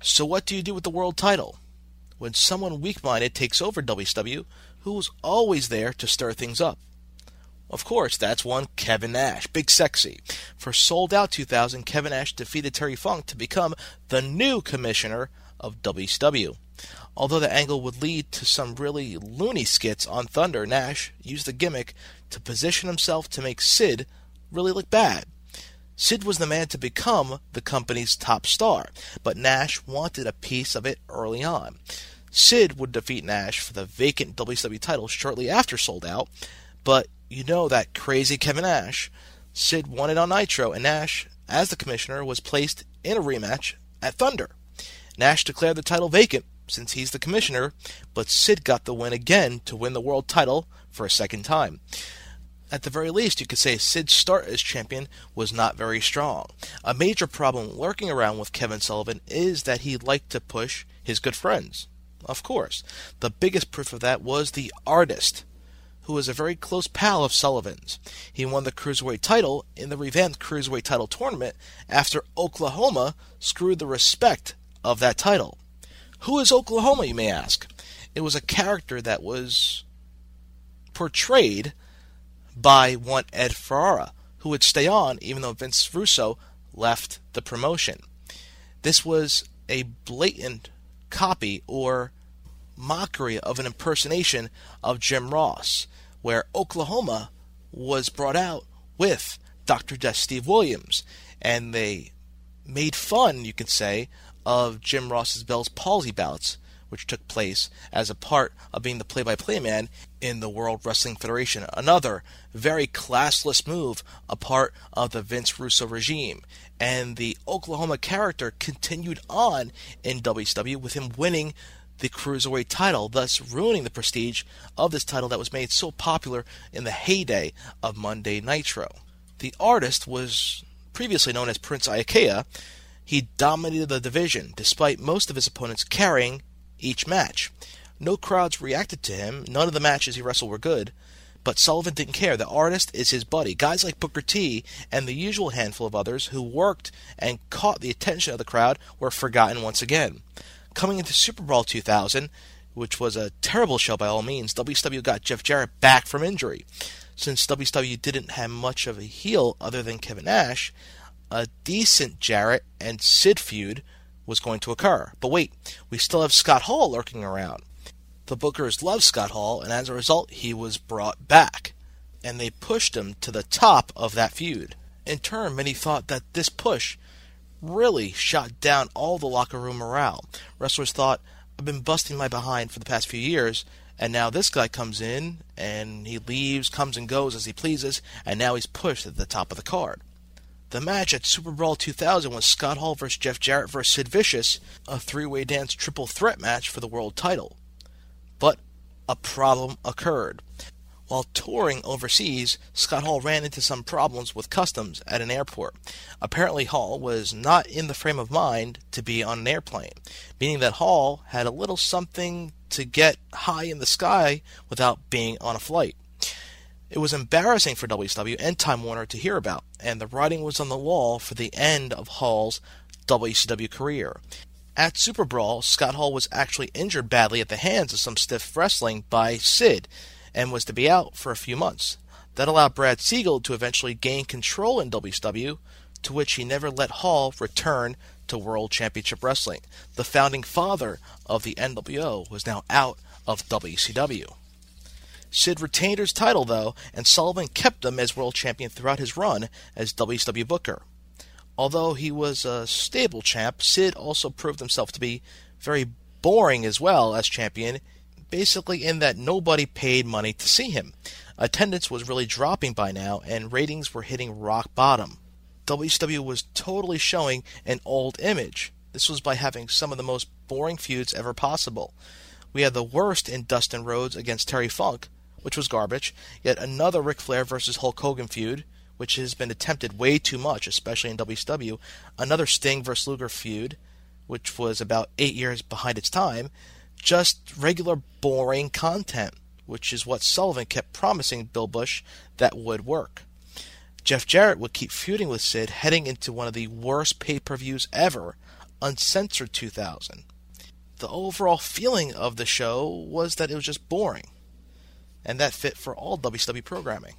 So, what do you do with the world title? When someone weak minded takes over WCW, who's always there to stir things up? Of course, that's one Kevin Nash, Big Sexy. For Sold Out 2000, Kevin Nash defeated Terry Funk to become the new commissioner of WCW. Although the angle would lead to some really loony skits on Thunder, Nash used the gimmick to position himself to make Sid really look bad. Sid was the man to become the company's top star, but Nash wanted a piece of it early on. Sid would defeat Nash for the vacant WCW title shortly after Sold Out, but you know that crazy Kevin Nash. Sid won it on Nitro, and Nash, as the commissioner, was placed in a rematch at Thunder. Nash declared the title vacant since he's the commissioner, but Sid got the win again to win the world title for a second time. At the very least, you could say Sid's start as champion was not very strong. A major problem lurking around with Kevin Sullivan is that he liked to push his good friends. Of course. The biggest proof of that was the artist who was a very close pal of Sullivan's. He won the Cruiserweight title in the revamped Cruiserweight title tournament after Oklahoma screwed the respect of that title. Who is Oklahoma, you may ask? It was a character that was portrayed by one Ed Ferrara, who would stay on even though Vince Russo left the promotion. This was a blatant copy or mockery of an impersonation of Jim Ross where Oklahoma was brought out with Dr. Death Steve Williams, and they made fun, you could say, of Jim Ross's Bell's palsy bouts, which took place as a part of being the play by play man in the World Wrestling Federation. Another very classless move, a part of the Vince Russo regime. And the Oklahoma character continued on in WCW with him winning the Cruiserweight title, thus ruining the prestige of this title that was made so popular in the heyday of Monday Nitro. The artist was previously known as Prince Iaukea. He dominated the division, despite most of his opponents carrying each match. No crowds reacted to him, none of the matches he wrestled were good, but Sullivan didn't care. The artist is his buddy. Guys like Booker T and the usual handful of others who worked and caught the attention of the crowd were forgotten once again. Coming into Super Brawl 2000, which was a terrible show by all means, WCW got Jeff Jarrett back from injury. Since WCW didn't have much of a heel other than Kevin Nash, a decent Jarrett and Sid feud was going to occur. But wait, we still have Scott Hall lurking around. The Bookers love Scott Hall, and as a result, he was brought back. And they pushed him to the top of that feud. In turn, many thought that this push really shot down all the locker room morale. Wrestlers thought, I've been busting my behind for the past few years, and now this guy comes in and he leaves, comes and goes as he pleases, and now he's pushed at the top of the card. The match at Super Brawl 2000 was Scott Hall vs. Jeff Jarrett vs. Sid Vicious, a three way dance triple threat match for the world title. But a problem occurred. While touring overseas, Scott Hall ran into some problems with customs at an airport. Apparently, Hall was not in the frame of mind to be on an airplane, meaning that Hall had a little something to get high in the sky without being on a flight. It was embarrassing for WCW and Time Warner to hear about, and the writing was on the wall for the end of Hall's WCW career. At Super Brawl, Scott Hall was actually injured badly at the hands of some stiff wrestling by Sid and was to be out for a few months. That allowed Brad Siegel to eventually gain control in WCW, to which he never let Hall return to World Championship Wrestling. The founding father of the NWO was now out of WCW. Sid retained his title, though, and Sullivan kept him as world champion throughout his run as WCW Booker. Although he was a stable champ, Sid also proved himself to be very boring as well as champion, basically in that nobody paid money to see him. Attendance was really dropping by now, and ratings were hitting rock bottom. WCW was totally showing an old image. This was by having some of the most boring feuds ever possible. We had the worst in Dustin Rhodes against Terry Funk, which was garbage, yet another Ric Flair versus Hulk Hogan feud, which has been attempted way too much, especially in WCW, another Sting versus Luger feud, which was about eight years behind its time, just regular boring content, which is what Sullivan kept promising Bill Busch that would work. Jeff Jarrett would keep feuding with Sid, heading into one of the worst pay per views ever, Uncensored 2000. The overall feeling of the show was that it was just boring, and that fit for all WCW programming.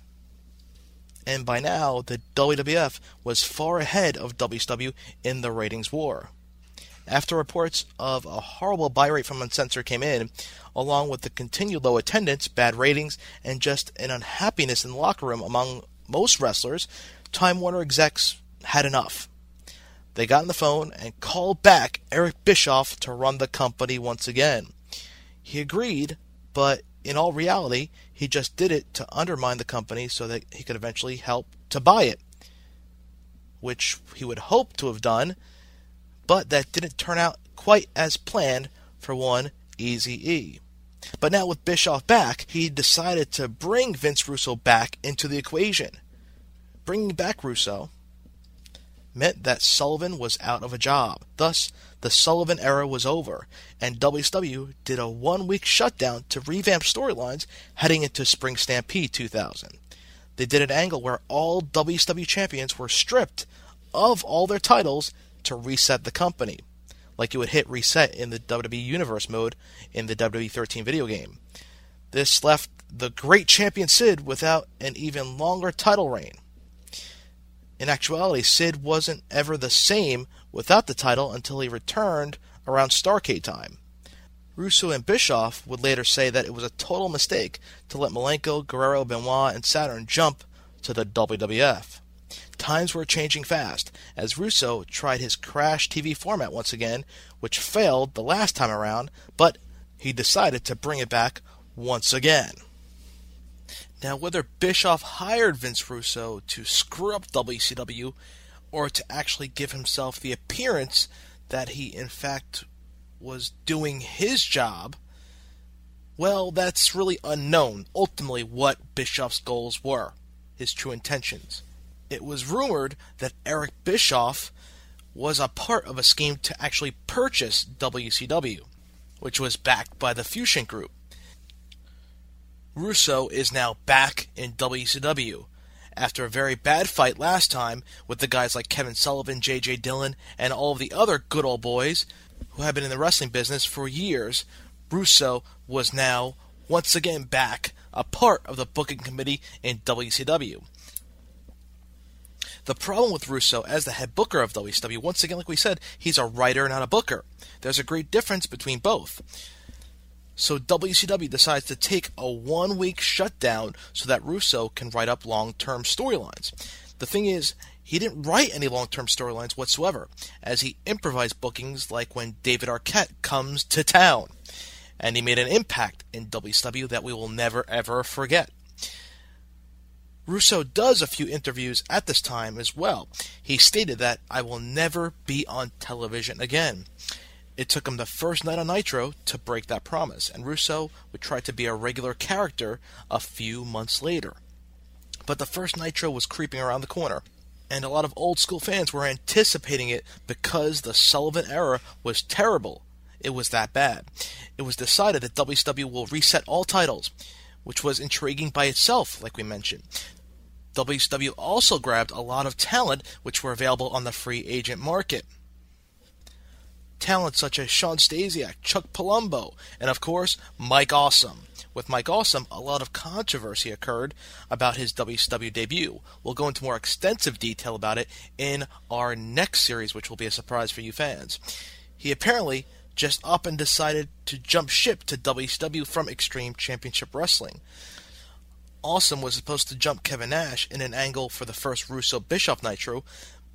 And by now, the WWF was far ahead of WCW in the ratings war. After reports of a horrible buy rate from Uncensored came in, along with the continued low attendance, bad ratings, and just an unhappiness in the locker room among most wrestlers, Time Warner execs had enough. They got on the phone and called back Eric Bischoff to run the company once again. He agreed, but in all reality, he just did it to undermine the company so that he could eventually help to buy it, which he would hope to have done but that didn't turn out quite as planned for one Easy E. But now with Bischoff back, he decided to bring Vince Russo back into the equation. Bringing back Russo meant that Sullivan was out of a job. Thus, the Sullivan era was over, and WCW did a one week shutdown to revamp storylines heading into Spring Stampede 2000. They did an angle where all WCW champions were stripped of all their titles to reset the company, like you would hit reset in the WWE Universe mode in the WWE 13 video game. This left the great champion Sid without an even longer title reign. In actuality, Sid wasn't ever the same without the title until he returned around Starcade time. Russo and Bischoff would later say that it was a total mistake to let Malenko, Guerrero, Benoit, and Saturn jump to the WWF. Times were changing fast, as Russo tried his Crash TV format once again, which failed the last time around, but he decided to bring it back once again. Now, whether Bischoff hired Vince Russo to screw up WCW or to actually give himself the appearance that he, in fact, was doing his job, well, that's really unknown. Ultimately what Bischoff's goals were, his true intentions. It was rumored that Eric Bischoff was a part of a scheme to actually purchase WCW, which was backed by the Fusion Group. Russo is now back in WCW after a very bad fight last time with the guys like Kevin Sullivan, J.J. Dillon, and all of the other good old boys who have been in the wrestling business for years. Russo was now once again back a part of the booking committee in WCW. The problem with Russo as the head booker of WCW, once again, like we said, he's a writer, not a booker. There's a great difference between both. So WCW decides to take a one week shutdown so that Russo can write up long term storylines. The thing is, he didn't write any long term storylines whatsoever, as he improvised bookings like when David Arquette comes to town. And he made an impact in WCW that we will never ever forget. Russo does a few interviews at this time as well. He stated that I will never be on television again. It took him the first night on Nitro to break that promise, and Russo would try to be a regular character a few months later. But the first Nitro was creeping around the corner, and a lot of old school fans were anticipating it because the Sullivan era was terrible. It was that bad. It was decided that WCW will reset all titles, which was intriguing by itself, like we mentioned. WCW also grabbed a lot of talent which were available on the free agent market. Talent such as Shawn Stasiak, Chuck Palumbo, and of course, Mike Awesome. With Mike Awesome, a lot of controversy occurred about his WCW debut. We'll go into more extensive detail about it in our next series, which will be a surprise for you fans. He apparently just up and decided to jump ship to WCW from Extreme Championship Wrestling. Awesome was supposed to jump Kevin Nash in an angle for the first Russo Bischoff Nitro,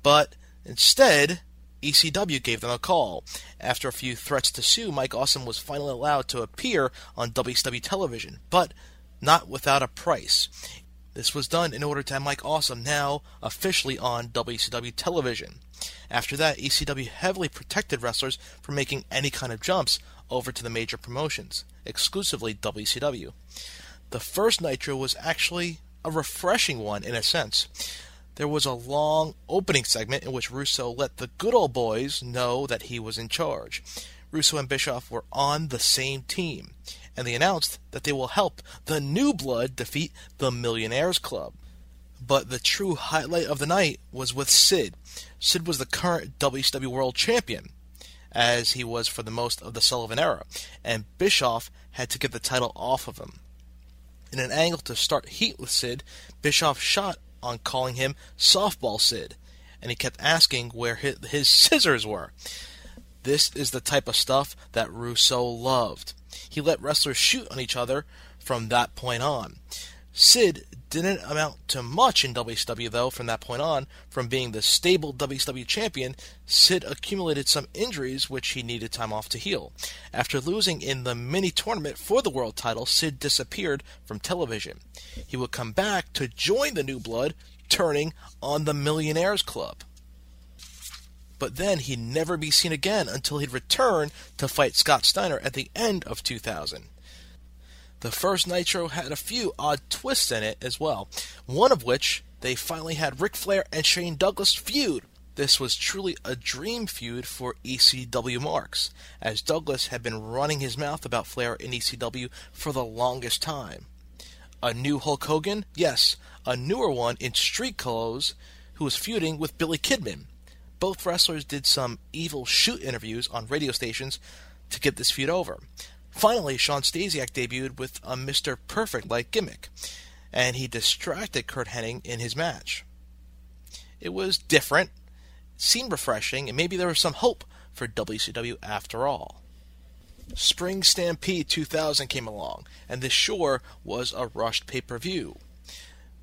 but instead, ECW gave them a call. After a few threats to sue, Mike Awesome was finally allowed to appear on WCW television, but not without a price. This was done in order to have Mike Awesome now officially on WCW television. After that, ECW heavily protected wrestlers from making any kind of jumps over to the major promotions, exclusively WCW. The first Nitro was actually a refreshing one in a sense. There was a long opening segment in which Russo let the good old boys know that he was in charge. Russo and Bischoff were on the same team, and they announced that they will help the New Blood defeat the Millionaires Club. But the true highlight of the night was with Sid. Sid was the current WCW World Champion, as he was for the most of the Sullivan era, and Bischoff had to get the title off of him. In an angle to start heat with Sid, Bischoff shot on calling him Softball Sid, and he kept asking where his, his scissors were. This is the type of stuff that Russo loved. He let wrestlers shoot on each other from that point on. Sid didn't amount to much in WCW, though, from that point on. From being the stable WCW champion, Sid accumulated some injuries which he needed time off to heal. After losing in the mini tournament for the world title, Sid disappeared from television. He would come back to join the New Blood, turning on the Millionaires Club. But then he'd never be seen again until he'd return to fight Scott Steiner at the end of 2000. The first Nitro had a few odd twists in it as well, one of which they finally had Ric Flair and Shane Douglas feud. This was truly a dream feud for ECW marks, as Douglas had been running his mouth about Flair in ECW for the longest time. A new Hulk Hogan? Yes, a newer one in street clothes who was feuding with Billy Kidman. Both wrestlers did some evil shoot interviews on radio stations to get this feud over. Finally, Shawn Stasiak debuted with a Mr. Perfect like gimmick, and he distracted Curt Hennig in his match. It was different, seemed refreshing, and maybe there was some hope for WCW after all. Spring Stampede 2000 came along, and this sure was a rushed pay per view.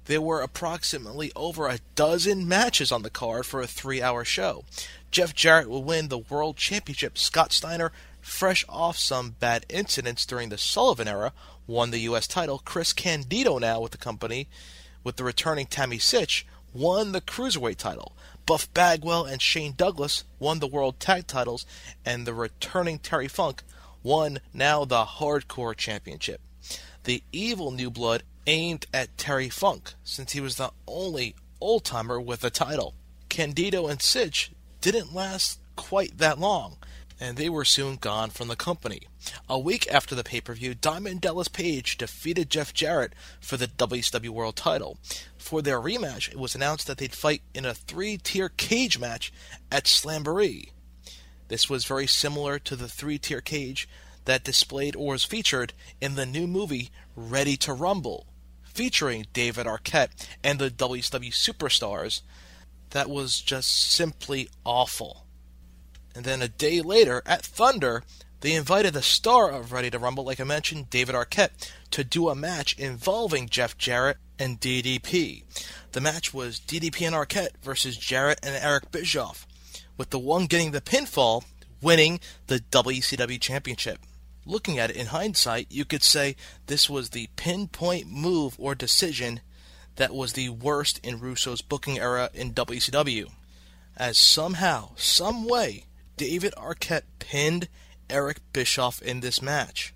There were approximately over a dozen matches on the card for a three hour show. Jeff Jarrett would win the World Championship. Scott Steiner fresh off some bad incidents during the Sullivan era, won the U.S. title. Chris Candido, now with the company, with the returning Tammy Sytch, won the Cruiserweight title. Buff Bagwell and Shane Douglas won the World Tag titles, and the returning Terry Funk won now the Hardcore Championship. The evil New Blood aimed at Terry Funk, since he was the only old timer with a title. Candido and Sytch didn't last quite that long and they were soon gone from the company. A week after the pay per view, Diamond Dallas Page defeated Jeff Jarrett for the WCW World title. For their rematch, it was announced that they'd fight in a three tier cage match at Slamboree. This was very similar to the three tier cage that displayed or was featured in the new movie Ready to Rumble, featuring David Arquette and the WCW superstars. That was just simply awful. And then a day later, at Thunder, they invited the star of Ready to Rumble, like I mentioned, David Arquette, to do a match involving Jeff Jarrett and DDP. The match was DDP and Arquette versus Jarrett and Eric Bischoff, with the one getting the pinfall winning the WCW Championship. Looking at it in hindsight, you could say this was the pinpoint move or decision that was the worst in Russo's booking era in WCW. As somehow, some way, David Arquette pinned Eric Bischoff in this match.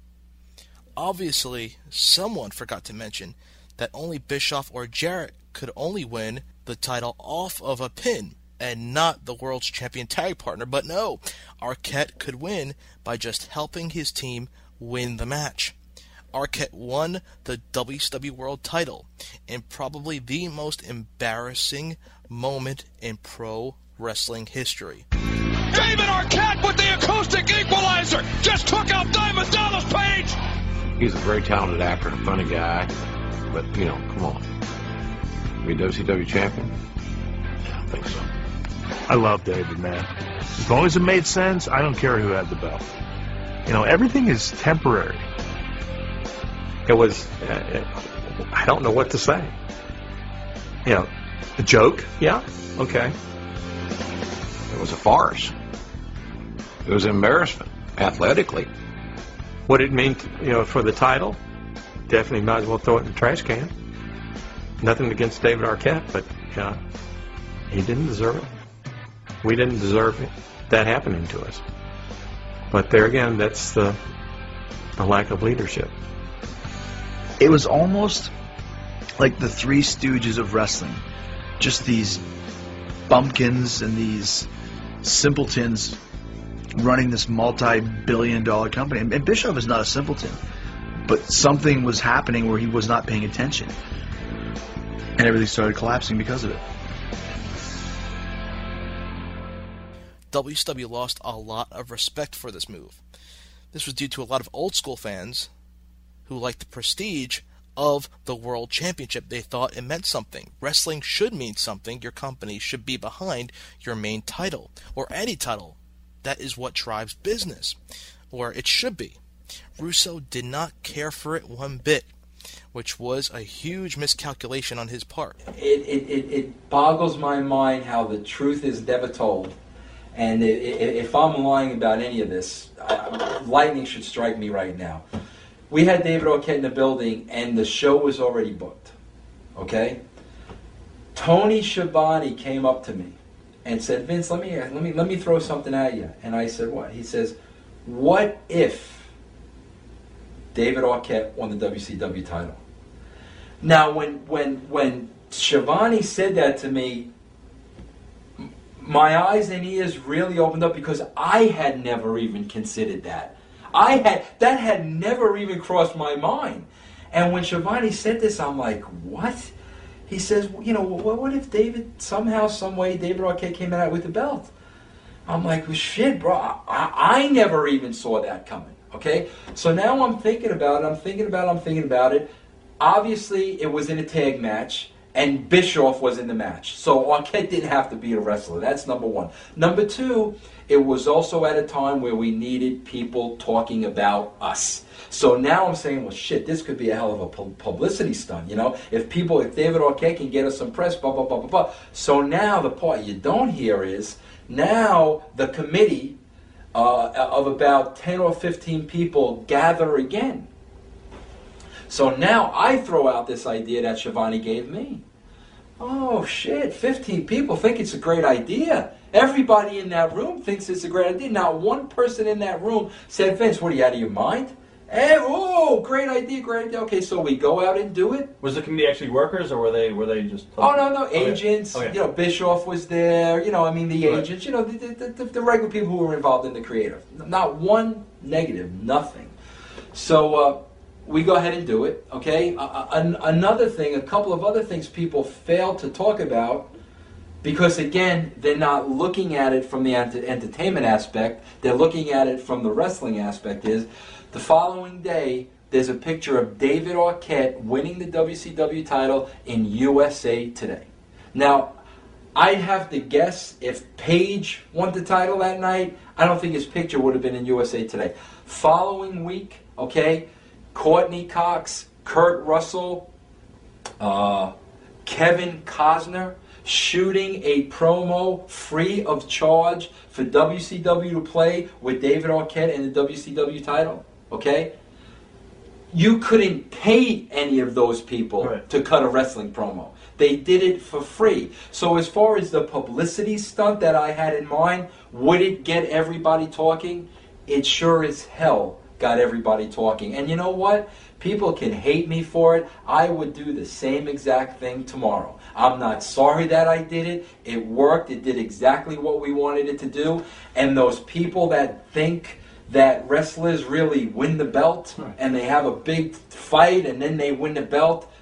Obviously, someone forgot to mention that only Bischoff or Jarrett could only win the title off of a pin and not the world's champion tag partner. But no, Arquette could win by just helping his team win the match. Arquette won the WCW World title in probably the most embarrassing moment in pro wrestling history. David Arquette with the acoustic equalizer just took out Diamond Dallas Page. He's a very talented actor and a funny guy, but you know, come on. Be WCW champion? Yeah, I think so. I love David, man. As long as it made sense, I don't care who had the belt. You know, everything is temporary. It was, uh, I don't know what to say. You know, a joke, yeah, okay. It was a farce. It was embarrassment, athletically. What it mean, to, you know, for the title? Definitely might as well throw it in the trash can. Nothing against David Arquette, but uh, he didn't deserve it. We didn't deserve it, that happening to us. But there again, that's the, the lack of leadership. It was almost like the Three Stooges of wrestling. Just these bumpkins and these simpletons running this multi-billion dollar company. And Bischoff is not a simpleton, but something was happening where he was not paying attention. And everything started collapsing because of it. WCW lost a lot of respect for this move. This was due to a lot of old school fans who liked the prestige of the World Championship. They thought it meant something. Wrestling should mean something. Your company should be behind your main title or any title. That is what drives business, or it should be. Russo did not care for it one bit, which was a huge miscalculation on his part. It, it, it, it boggles my mind how the truth is never told. And if I'm lying about any of this, lightning should strike me right now we had David Arquette in the building, and the show was already booked. Okay. Tony Schiavone came up to me and said, "Vince, let me let me let me throw something at you." And I said, "What?" He says, "What if David Arquette won the WCW title?" Now, when when when Schiavone said that to me, my eyes and ears really opened up because I had never even considered that. I had that had never even crossed my mind. And when Schiavone said this, I'm like, what? He says, you know, what, what if David somehow, some way, David Arquette came out with the belt? I'm like, well, shit, bro. I, I never even saw that coming. Okay, so now I'm thinking about it. I'm thinking about it. I'm thinking about it. Obviously, it was in a tag match, and Bischoff was in the match. So Arquette didn't have to be a wrestler. That's number one. Number two, it was also at a time where we needed people talking about us. So now I'm saying, well, shit, this could be a hell of a publicity stunt, you know? If people, if David Arquette can get us some press, blah, blah, blah, blah, blah. So now the part you don't hear is now the committee uh, of about 10 or 15 people gather again. So now I throw out this idea that Schiavone gave me. Oh, shit, 15 people think it's a great idea. Everybody in that room thinks it's a great idea. Not one person in that room said, Vince, what are you out of your mind? Hey, oh, great idea, great idea. Okay, so we go out and do it. Was the committee actually workers, or were they were they just? Oh no, no, agents. Okay. You know, Bischoff was there. You know, I mean, the right. agents. You know, the, the, the, the, regular people who were involved in the creative. Not one negative, nothing. So uh, we go ahead and do it. Okay. Uh, an, another thing, a couple of other things people fail to talk about because again, they're not looking at it from the entertainment aspect, they're looking at it from the wrestling aspect. Is the following day, there's a picture of David Arquette winning the WCW title in USA Today. Now, I'd have to guess if Page won the title that night, I don't think his picture would have been in USA Today. Following week, okay, Courteney Cox, Kurt Russell, uh, Kevin Costner, shooting a promo free of charge for WCW to play with David Arquette and the WCW title. Okay? You couldn't pay any of those people right. to cut a wrestling promo. They did it for free. So, as far as the publicity stunt that I had in mind, would it get everybody talking? It sure as hell got everybody talking. And you know what? People can hate me for it. I would do the same exact thing tomorrow. I'm not sorry that I did it. It worked. It did exactly what we wanted it to do. And those people that think that wrestlers really win the belt right. and they have a big fight and then they win the belt.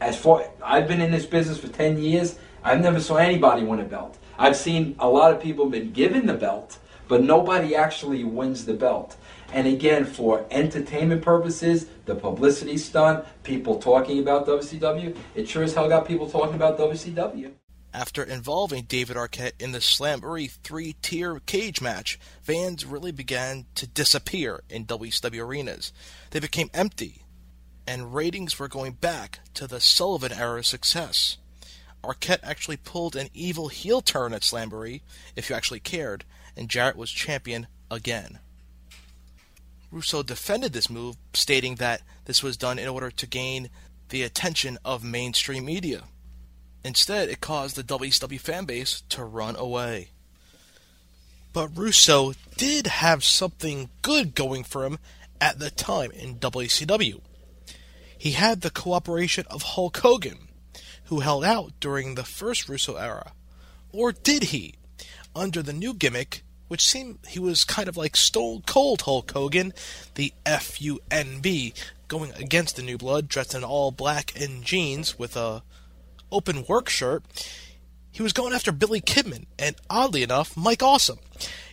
As far I've been in this business for 10 years, I've never saw anybody win a belt. I've seen a lot of people been given the belt, but nobody actually wins the belt. And again, for entertainment purposes, the publicity stunt, people talking about WCW, it sure as hell got people talking about WCW. After involving David Arquette in the Slamboree three tier cage match, fans really began to disappear in WCW arenas. They became empty, and ratings were going back to the Sullivan era success. Arquette actually pulled an evil heel turn at Slamboree, if you actually cared, and Jarrett was champion again. Russo defended this move, stating that this was done in order to gain the attention of mainstream media. Instead, it caused the WCW fanbase to run away. But Russo did have something good going for him at the time in WCW. He had the cooperation of Hulk Hogan, who held out during the first Russo era. Or did he? Under the new gimmick, which seemed he was kind of like Stone Cold Hulk Hogan, the FUNB, going against the New Blood, dressed in all black and jeans with a open work shirt, he was going after Billy Kidman and, oddly enough, Mike Awesome.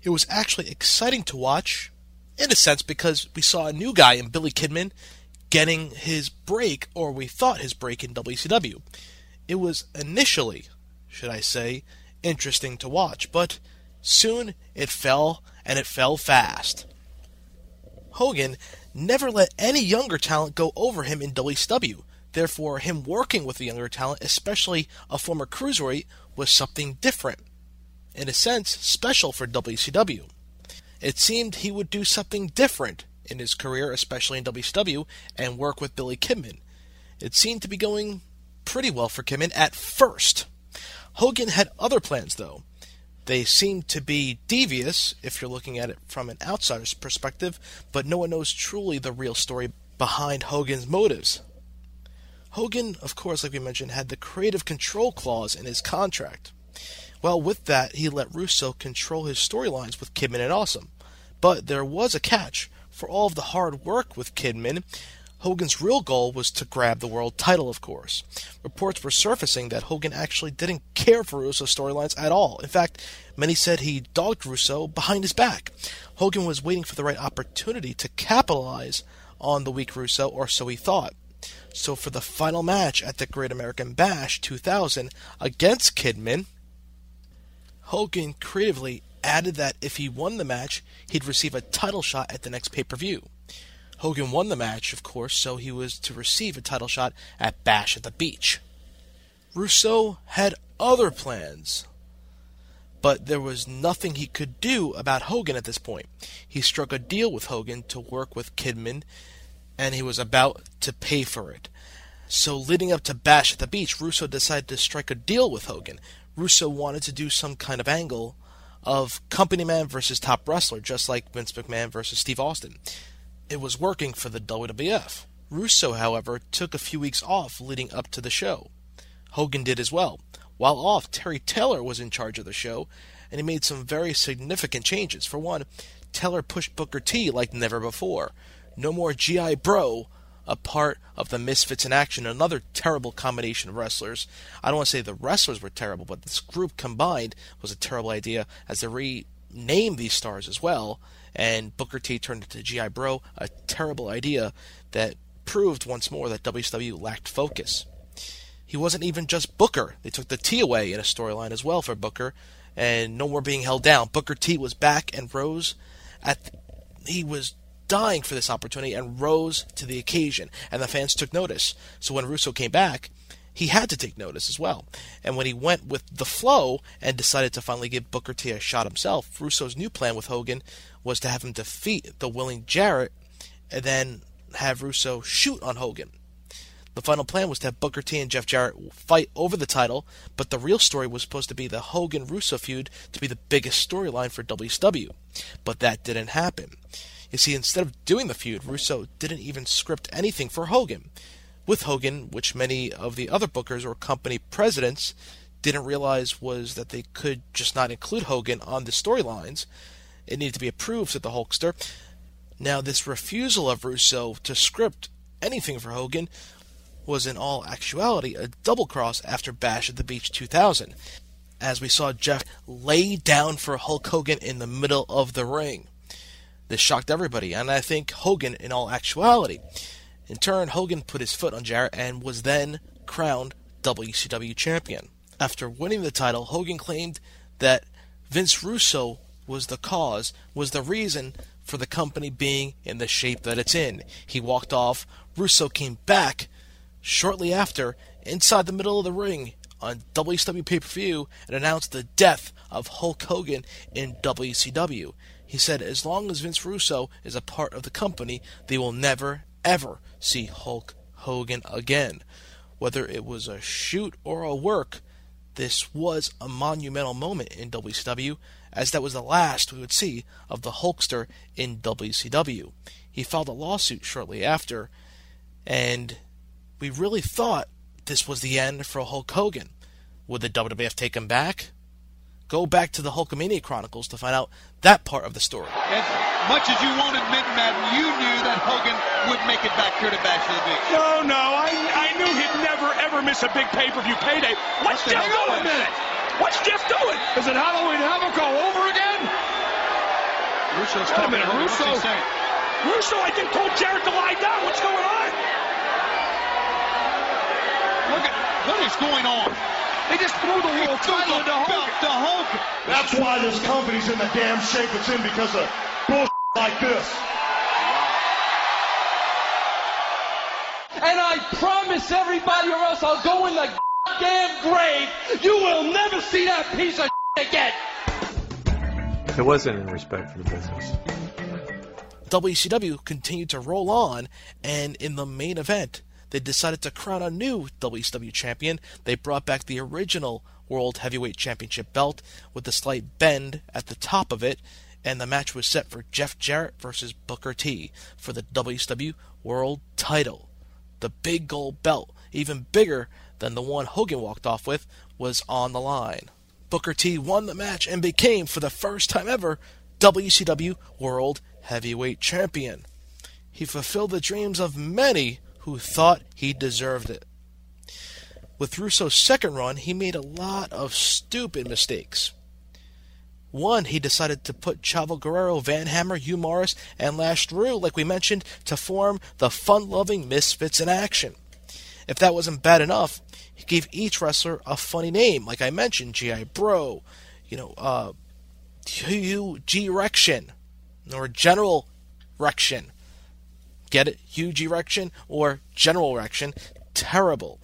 It was actually exciting to watch, in a sense, because we saw a new guy in Billy Kidman getting his break, or we thought his break in WCW. It was initially, should I say, interesting to watch, but soon it fell, and it fell fast. Hogan never let any younger talent go over him in WCW. Therefore, him working with the younger talent, especially a former cruiserweight, was something different. In a sense, special for WCW. It seemed he would do something different in his career, especially in WCW, and work with Billy Kidman. It seemed to be going pretty well for Kidman at first. Hogan had other plans, though. They seemed to be devious, if you're looking at it from an outsider's perspective, but no one knows truly the real story behind Hogan's motives. Hogan, of course, like we mentioned, had the creative control clause in his contract. Well, with that, he let Russo control his storylines with Kidman and Awesome. But there was a catch. For all of the hard work with Kidman, Hogan's real goal was to grab the world title, of course. Reports were surfacing that Hogan actually didn't care for Russo's storylines at all. In fact, many said he dogged Russo behind his back. Hogan was waiting for the right opportunity to capitalize on the weak Russo, or so he thought. So for the final match at the Great American Bash 2000 against Kidman, Hogan creatively added that if he won the match, he'd receive a title shot at the next pay per view. Hogan won the match, of course, so he was to receive a title shot at Bash at the Beach. Russo had other plans, but there was nothing he could do about Hogan at this point. He struck a deal with Hogan to work with Kidman and he was about to pay for it. So, leading up to Bash at the Beach, Russo decided to strike a deal with Hogan. Russo wanted to do some kind of angle of company man versus top wrestler, just like Vince McMahon versus Steve Austin. It was working for the WWF. Russo, however, took a few weeks off leading up to the show. Hogan did as well. While off, Terry Taylor was in charge of the show, and he made some very significant changes. For one, Taylor pushed Booker T like never before. No more G.I. Bro, a part of the Misfits in Action, another terrible combination of wrestlers. I don't want to say the wrestlers were terrible, but this group combined was a terrible idea as they renamed these stars as well. And Booker T turned into G.I. Bro, a terrible idea that proved once more that WCW lacked focus. He wasn't even just Booker. They took the T away in a storyline as well for Booker, and no more being held down. Booker T was back and rose at. He was dying for this opportunity and rose to the occasion, and the fans took notice. So when Russo came back, he had to take notice as well. And when he went with the flow and decided to finally give Booker T a shot himself, Russo's new plan with Hogan was to have him defeat the willing Jarrett and then have Russo shoot on Hogan. The final plan was to have Booker T and Jeff Jarrett fight over the title, but the real story was supposed to be the Hogan Russo feud to be the biggest storyline for WCW. But that didn't happen. You see, instead of doing the feud, Russo didn't even script anything for Hogan. With Hogan, which many of the other bookers or company presidents didn't realize was that they could just not include Hogan on the storylines. It needed to be approved, said the Hulkster. Now, this refusal of Russo to script anything for Hogan was in all actuality a double cross after Bash at the Beach 2000, as we saw Jeff lay down for Hulk Hogan in the middle of the ring. This shocked everybody, and I think Hogan in all actuality. In turn, Hogan put his foot on Jarrett and was then crowned WCW champion. After winning the title, Hogan claimed that Vince Russo was the cause, was the reason for the company being in the shape that it's in. He walked off. Russo came back shortly after, inside the middle of the ring on WCW pay per view, and announced the death of Hulk Hogan in WCW. He said, as long as Vince Russo is a part of the company, they will never, ever see Hulk Hogan again. Whether it was a shoot or a work, this was a monumental moment in WCW, as that was the last we would see of the Hulkster in WCW. He filed a lawsuit shortly after, and we really thought this was the end for Hulk Hogan. Would the WWF take him back? Go back to the Hulkamania Chronicles to find out that part of the story. As much as you won't admit, Madden, you knew that Hogan would make it back here to Bash of the Beach. No, no, I, I knew he'd never ever miss a big pay-per-view payday. What's Jeff doing? a minute. What's Jeff doing? Is it Halloween Havoc all over again? Russo's Wait a minute, Russo. Russo, I think told Jarrett to lie down. What's going on? Look at what is going on. They just threw the world title into Hogan. To Hogan. That's why this company's in the damn shape it's in because of bullshit like this. And I promise everybody or else I'll go in the damn grave. You will never see that piece of shit again. It wasn't in respect for the business. WCW continued to roll on, and in the main event, they decided to crown a new WCW champion. They brought back the original World Heavyweight Championship belt with a slight bend at the top of it, and the match was set for Jeff Jarrett versus Booker T for the WCW World title. The big gold belt, even bigger than the one Hogan walked off with, was on the line. Booker T won the match and became, for the first time ever, WCW World Heavyweight Champion. He fulfilled the dreams of many who thought he deserved it. With Russo's second run, he made a lot of stupid mistakes. One, he decided to put Chavo Guerrero, Van Hammer, Hugh Morris, and Lash LaRue, like we mentioned, to form the fun loving Misfits in action. If that wasn't bad enough, he gave each wrestler a funny name, like I mentioned, G.I. Bro, you know, uh, Hugh G. Rection, or General Rection. Get it? Huge erection or general erection. Terrible.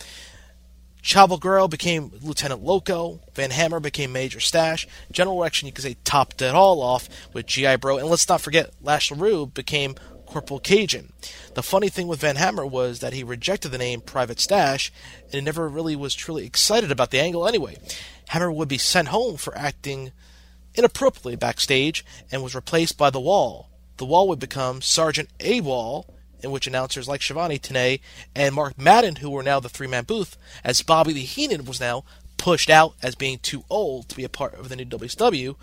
Chavo Guerrero became Lieutenant Loco. Van Hammer became Major Stash. General Erection, you could say, topped it all off with G.I. Bro. And let's not forget, Lash LaRue became Corporal Cajun. The funny thing with Van Hammer was that he rejected the name Private Stash and he never really was truly excited about the angle anyway. Hammer would be sent home for acting inappropriately backstage and was replaced by The Wall. The Wall would become Sergeant AWOL in which announcers like Schiavone, Tenay, and Mark Madden, who were now the three man booth, as Bobby Lee Heenan was now pushed out as being too old to be a part of the new WCW,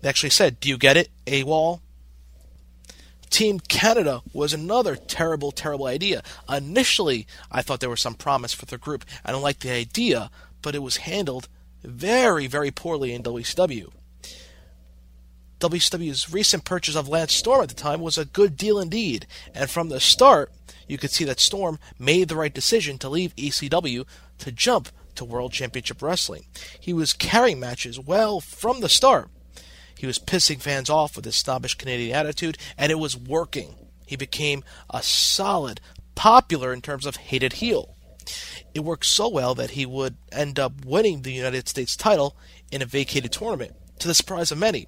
they actually said, Do you get it, AWOL? Team Canada was another terrible, terrible idea. Initially, I thought there was some promise for the group. I don't like the idea, but it was handled very, very poorly in WCW. WCW's recent purchase of Lance Storm at the time was a good deal indeed, and from the start, you could see that Storm made the right decision to leave ECW to jump to World Championship Wrestling. He was carrying matches well from the start. He was pissing fans off with his snobbish Canadian attitude, and it was working. He became a solid, popular in terms of hated heel. It worked so well that he would end up winning the United States title in a vacated tournament, to the surprise of many.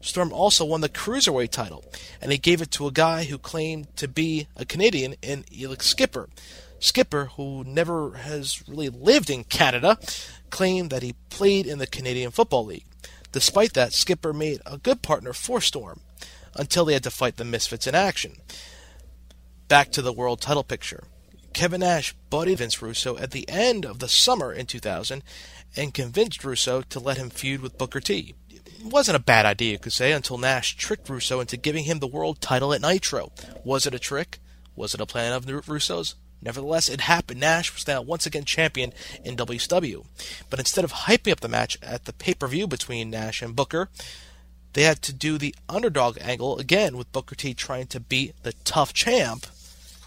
Storm also won the Cruiserweight title, and he gave it to a guy who claimed to be a Canadian in Elix Skipper. Skipper, who never has really lived in Canada, claimed that he played in the Canadian Football League. Despite that, Skipper made a good partner for Storm until they had to fight the Misfits in action. Back to the world title picture. Kevin Nash buddied Vince Russo at the end of the summer in 2000 and convinced Russo to let him feud with Booker T wasn't a bad idea, you could say, until Nash tricked Russo into giving him the world title at Nitro. Was it a trick? Was it a plan of Russo's? Nevertheless, it happened. Nash was now once again champion in WCW. But instead of hyping up the match at the pay per view between Nash and Booker, they had to do the underdog angle again with Booker T trying to beat the tough champ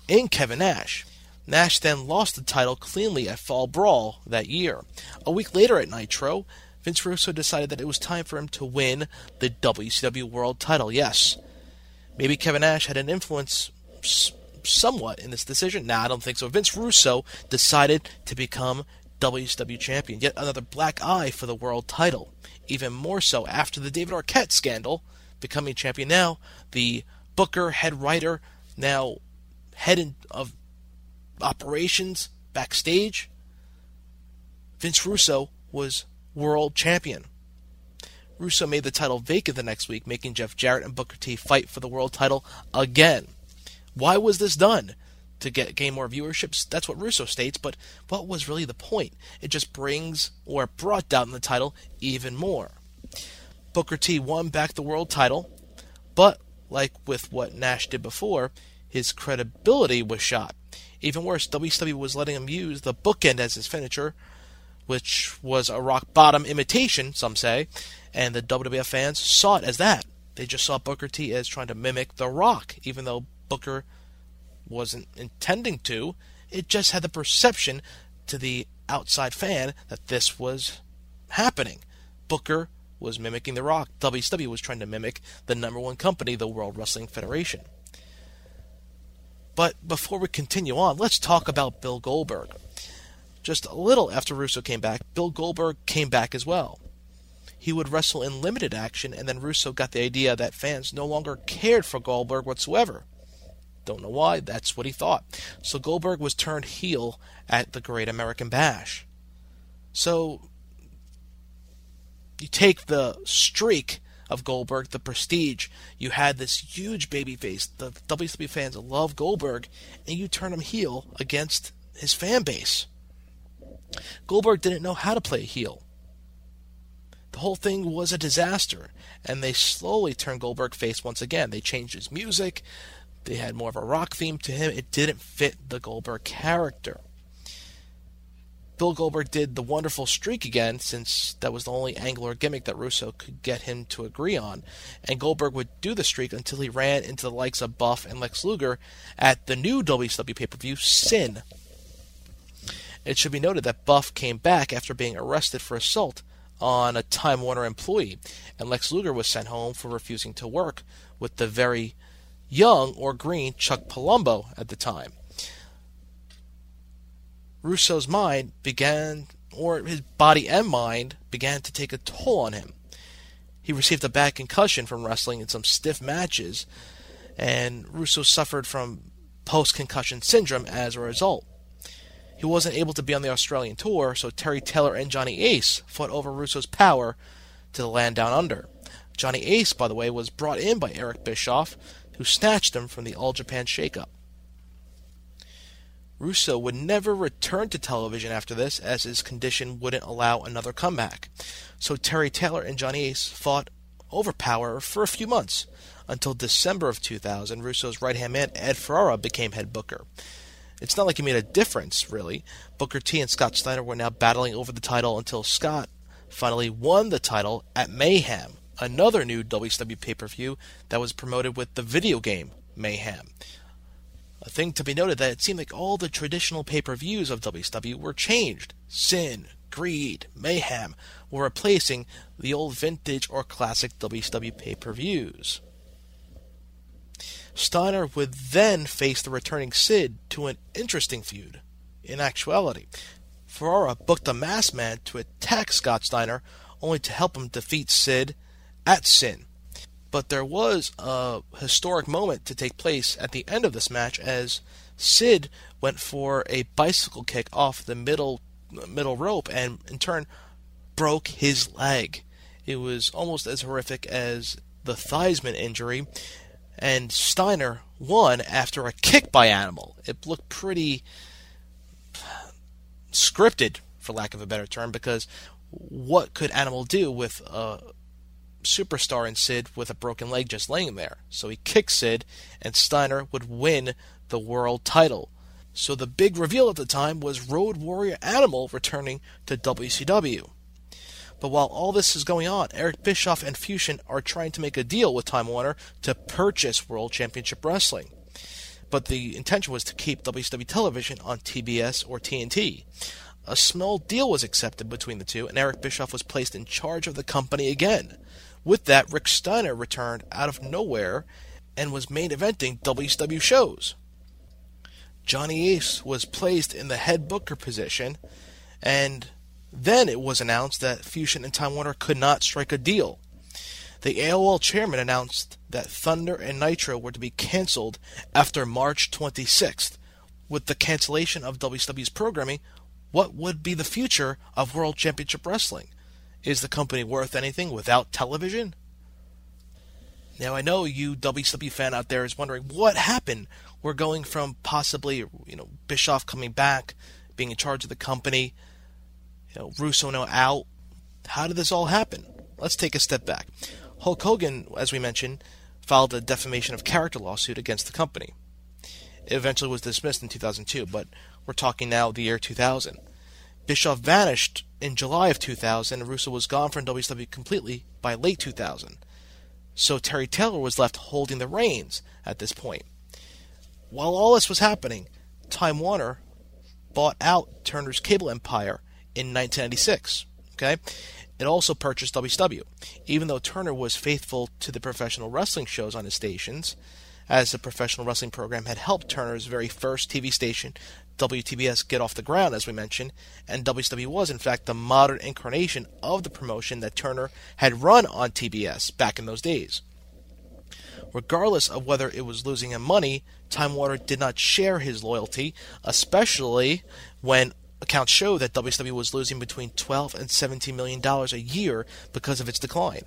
in Kevin Nash. Nash then lost the title cleanly at Fall Brawl that year. A week later at Nitro, Vince Russo decided that it was time for him to win the WCW World title. Yes, maybe Kevin Nash had an influence somewhat in this decision. Nah, I don't think so. Vince Russo decided to become WCW champion. Yet another black eye for the world title. Even more so after the David Arquette scandal, becoming champion now, the Booker, head writer, now head of operations backstage. Vince Russo was world champion. Russo made the title vacant the next week, making Jeff Jarrett and Booker T fight for the world title again. Why was this done? To get gain more viewerships? That's what Russo states, but what was really the point? It just brings or brought down the title even more. Booker T won back the world title, but like with what Nash did before, his credibility was shot. Even worse, WCW was letting him use the bookend as his finisher, which was a rock bottom imitation, some say, and the WWF fans saw it as that. They just saw Booker T as trying to mimic The Rock, even though Booker wasn't intending to. It just had the perception to the outside fan that this was happening. Booker was mimicking The Rock. WCW was trying to mimic the number one company, the World Wrestling Federation. But before we continue on, let's talk about Bill Goldberg. Just a little after Russo came back, Bill Goldberg came back as well. He would wrestle in limited action, and then Russo got the idea that fans no longer cared for Goldberg whatsoever. Don't know why, that's what he thought. So Goldberg was turned heel at the Great American Bash. So you take the streak of Goldberg, the prestige. You had this huge baby face. The WWE fans love Goldberg, and you turn him heel against his fan base. Goldberg didn't know how to play heel. The whole thing was a disaster, and they slowly turned Goldberg face once again. They changed his music. They had more of a rock theme to him. It didn't fit the Goldberg character. Bill Goldberg did the wonderful streak again, since that was the only angle or gimmick that Russo could get him to agree on. And Goldberg would do the streak until he ran into the likes of Buff and Lex Luger at the new WCW pay per view, Sin. It should be noted that Buff came back after being arrested for assault on a Time Warner employee, and Lex Luger was sent home for refusing to work with the very young or green Chuck Palumbo at the time. Russo's mind began, or his body and mind began to take a toll on him. He received a bad concussion from wrestling in some stiff matches, and Russo suffered from post concussion syndrome as a result. He wasn't able to be on the Australian tour, so Terry Taylor and Johnny Ace fought over Russo's power to the land down under. Johnny Ace, by the way, was brought in by Eric Bischoff, who snatched him from the All Japan shakeup. Russo would never return to television after this, as his condition wouldn't allow another comeback. So Terry Taylor and Johnny Ace fought over power for a few months, until December of 2000, Russo's right hand man, Ed Ferrara, became head booker. It's not like he made a difference, really. Booker T and Scott Steiner were now battling over the title until Scott finally won the title at Mayhem, another new WCW pay per view that was promoted with the video game Mayhem. A thing to be noted that it seemed like all the traditional pay-per-views of WCW were changed. Sin, Greed, Mayhem were replacing the old vintage or classic WCW pay-per-views. Steiner would then face the returning Sid to an interesting feud. In actuality, Ferrara booked a masked man to attack Scott Steiner, only to help him defeat Sid at Sin. But there was a historic moment to take place at the end of this match as Sid went for a bicycle kick off the middle middle rope and in turn broke his leg. It was almost as horrific as the Theismann injury, and Steiner won after a kick by Animal. It looked pretty scripted, for lack of a better term, because what could Animal do with a superstar in Sid with a broken leg just laying there. So he kicks Sid, and Steiner would win the world title. So the big reveal at the time was Road Warrior Animal returning to WCW. But while all this is going on, Eric Bischoff and Fusion are trying to make a deal with Time Warner to purchase World Championship Wrestling. but the intention was to keep WCW television on TBS or TNT. A small deal was accepted between the two, and Eric Bischoff was placed in charge of the company again. With that, Rick Steiner returned out of nowhere and was main eventing WCW shows. Johnny Ace was placed in the head booker position, and then it was announced that Fusion and Time Warner could not strike a deal. The AOL chairman announced that Thunder and Nitro were to be canceled after March 26th. With the cancellation of WCW's programming, what would be the future of World Championship Wrestling? Is the company worth anything without television? Now I know you WCW fan out there is wondering what happened. We're going from possibly you know Bischoff coming back, being in charge of the company, you know Russo now out. How did this all happen? Let's take a step back. Hulk Hogan, as we mentioned, filed a defamation of character lawsuit against the company. It eventually was dismissed in 2002, but we're talking now the year 2000. Bischoff vanished in July of 2000, and Russo was gone from WCW completely by late 2000. So Terry Taylor was left holding the reins at this point. While all this was happening, Time Warner bought out Turner's cable empire in 1996. Okay, it also purchased WCW, even though Turner was faithful to the professional wrestling shows on his stations, as the professional wrestling program had helped Turner's very first TV station, WTBS, get off the ground, as we mentioned, and WCW was, in fact, the modern incarnation of the promotion that Turner had run on TBS back in those days. Regardless of whether it was losing him money, Time Warner did not share his loyalty, especially when accounts show that WCW was losing between 12 and 17 million dollars a year because of its decline.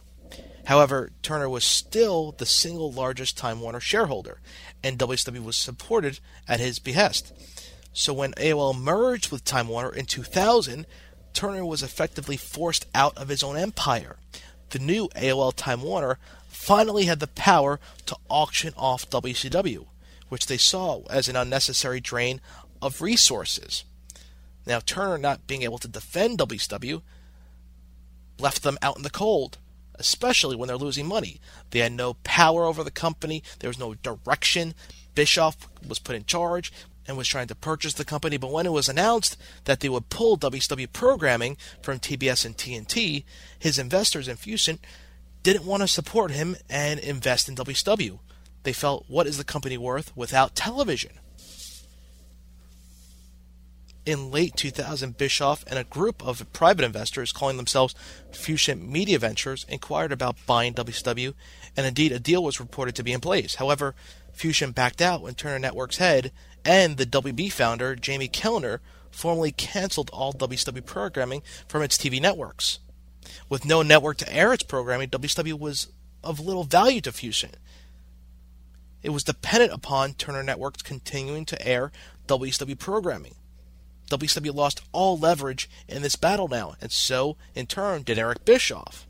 However, Turner was still the single largest Time Warner shareholder, and WCW was supported at his behest. So when AOL merged with Time Warner in 2000, Turner was effectively forced out of his own empire. The new AOL Time Warner finally had the power to auction off WCW, which they saw as an unnecessary drain of resources. Now, Turner not being able to defend WCW left them out in the cold, especially when they're losing money. They had no power over the company, there was no direction. Bischoff was put in charge and was trying to purchase the company, but when it was announced that they would pull WCW programming from TBS and TNT, his investors in Fusion didn't want to support him and invest in WCW. They felt, what is the company worth without television? In late 2000, Bischoff and a group of private investors calling themselves Fusion Media Ventures inquired about buying WCW, and indeed a deal was reported to be in place. However, Fusion backed out when Turner Network's head and the WB founder, Jamie Kellner, formally canceled all WCW programming from its TV networks. With no network to air its programming, WCW was of little value to Fusion. It was dependent upon Turner Networks continuing to air WCW programming. WCW lost all leverage in this battle now, and so, in turn, did Eric Bischoff.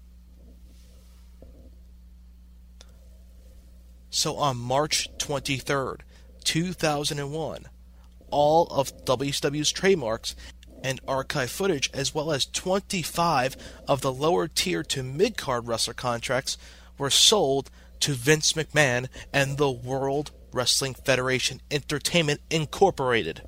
So on March 23rd, 2001, all of WCW's trademarks and archive footage, as well as 25 of the lower tier to mid card wrestler contracts, were sold to Vince McMahon and the World Wrestling Federation Entertainment Incorporated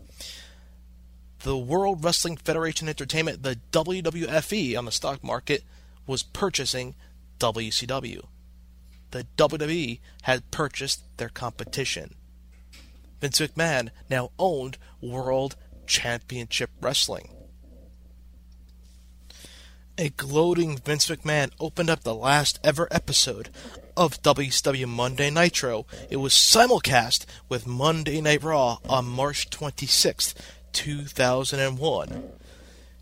the World Wrestling Federation Entertainment, the WWFE, on the stock market was purchasing WCW. The WWE had purchased their competition. Vince McMahon now owned World Championship Wrestling. A gloating Vince McMahon opened up the last ever episode of WCW Monday Nitro. It was simulcast with Monday Night Raw on March 26th, 2001.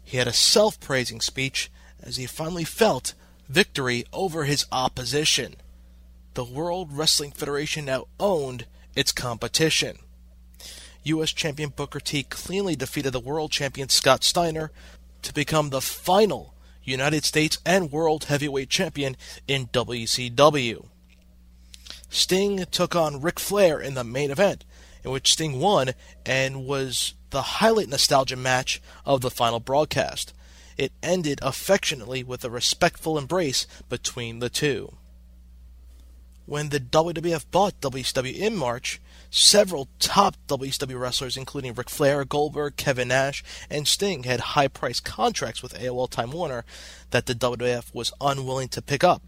He had a self praising speech as he finally felt victory over his opposition. The World Wrestling Federation now owned its competition. U.S. Champion Booker T cleanly defeated the World Champion Scott Steiner to become the final United States and World Heavyweight Champion in WCW. Sting took on Ric Flair in the main event, in which Sting won and was the highlight nostalgia match of the final broadcast. It ended affectionately with a respectful embrace between the two. When the WWF bought WCW in March, several top WCW wrestlers, including Ric Flair, Goldberg, Kevin Nash, and Sting, had high priced contracts with AOL Time Warner that the WWF was unwilling to pick up.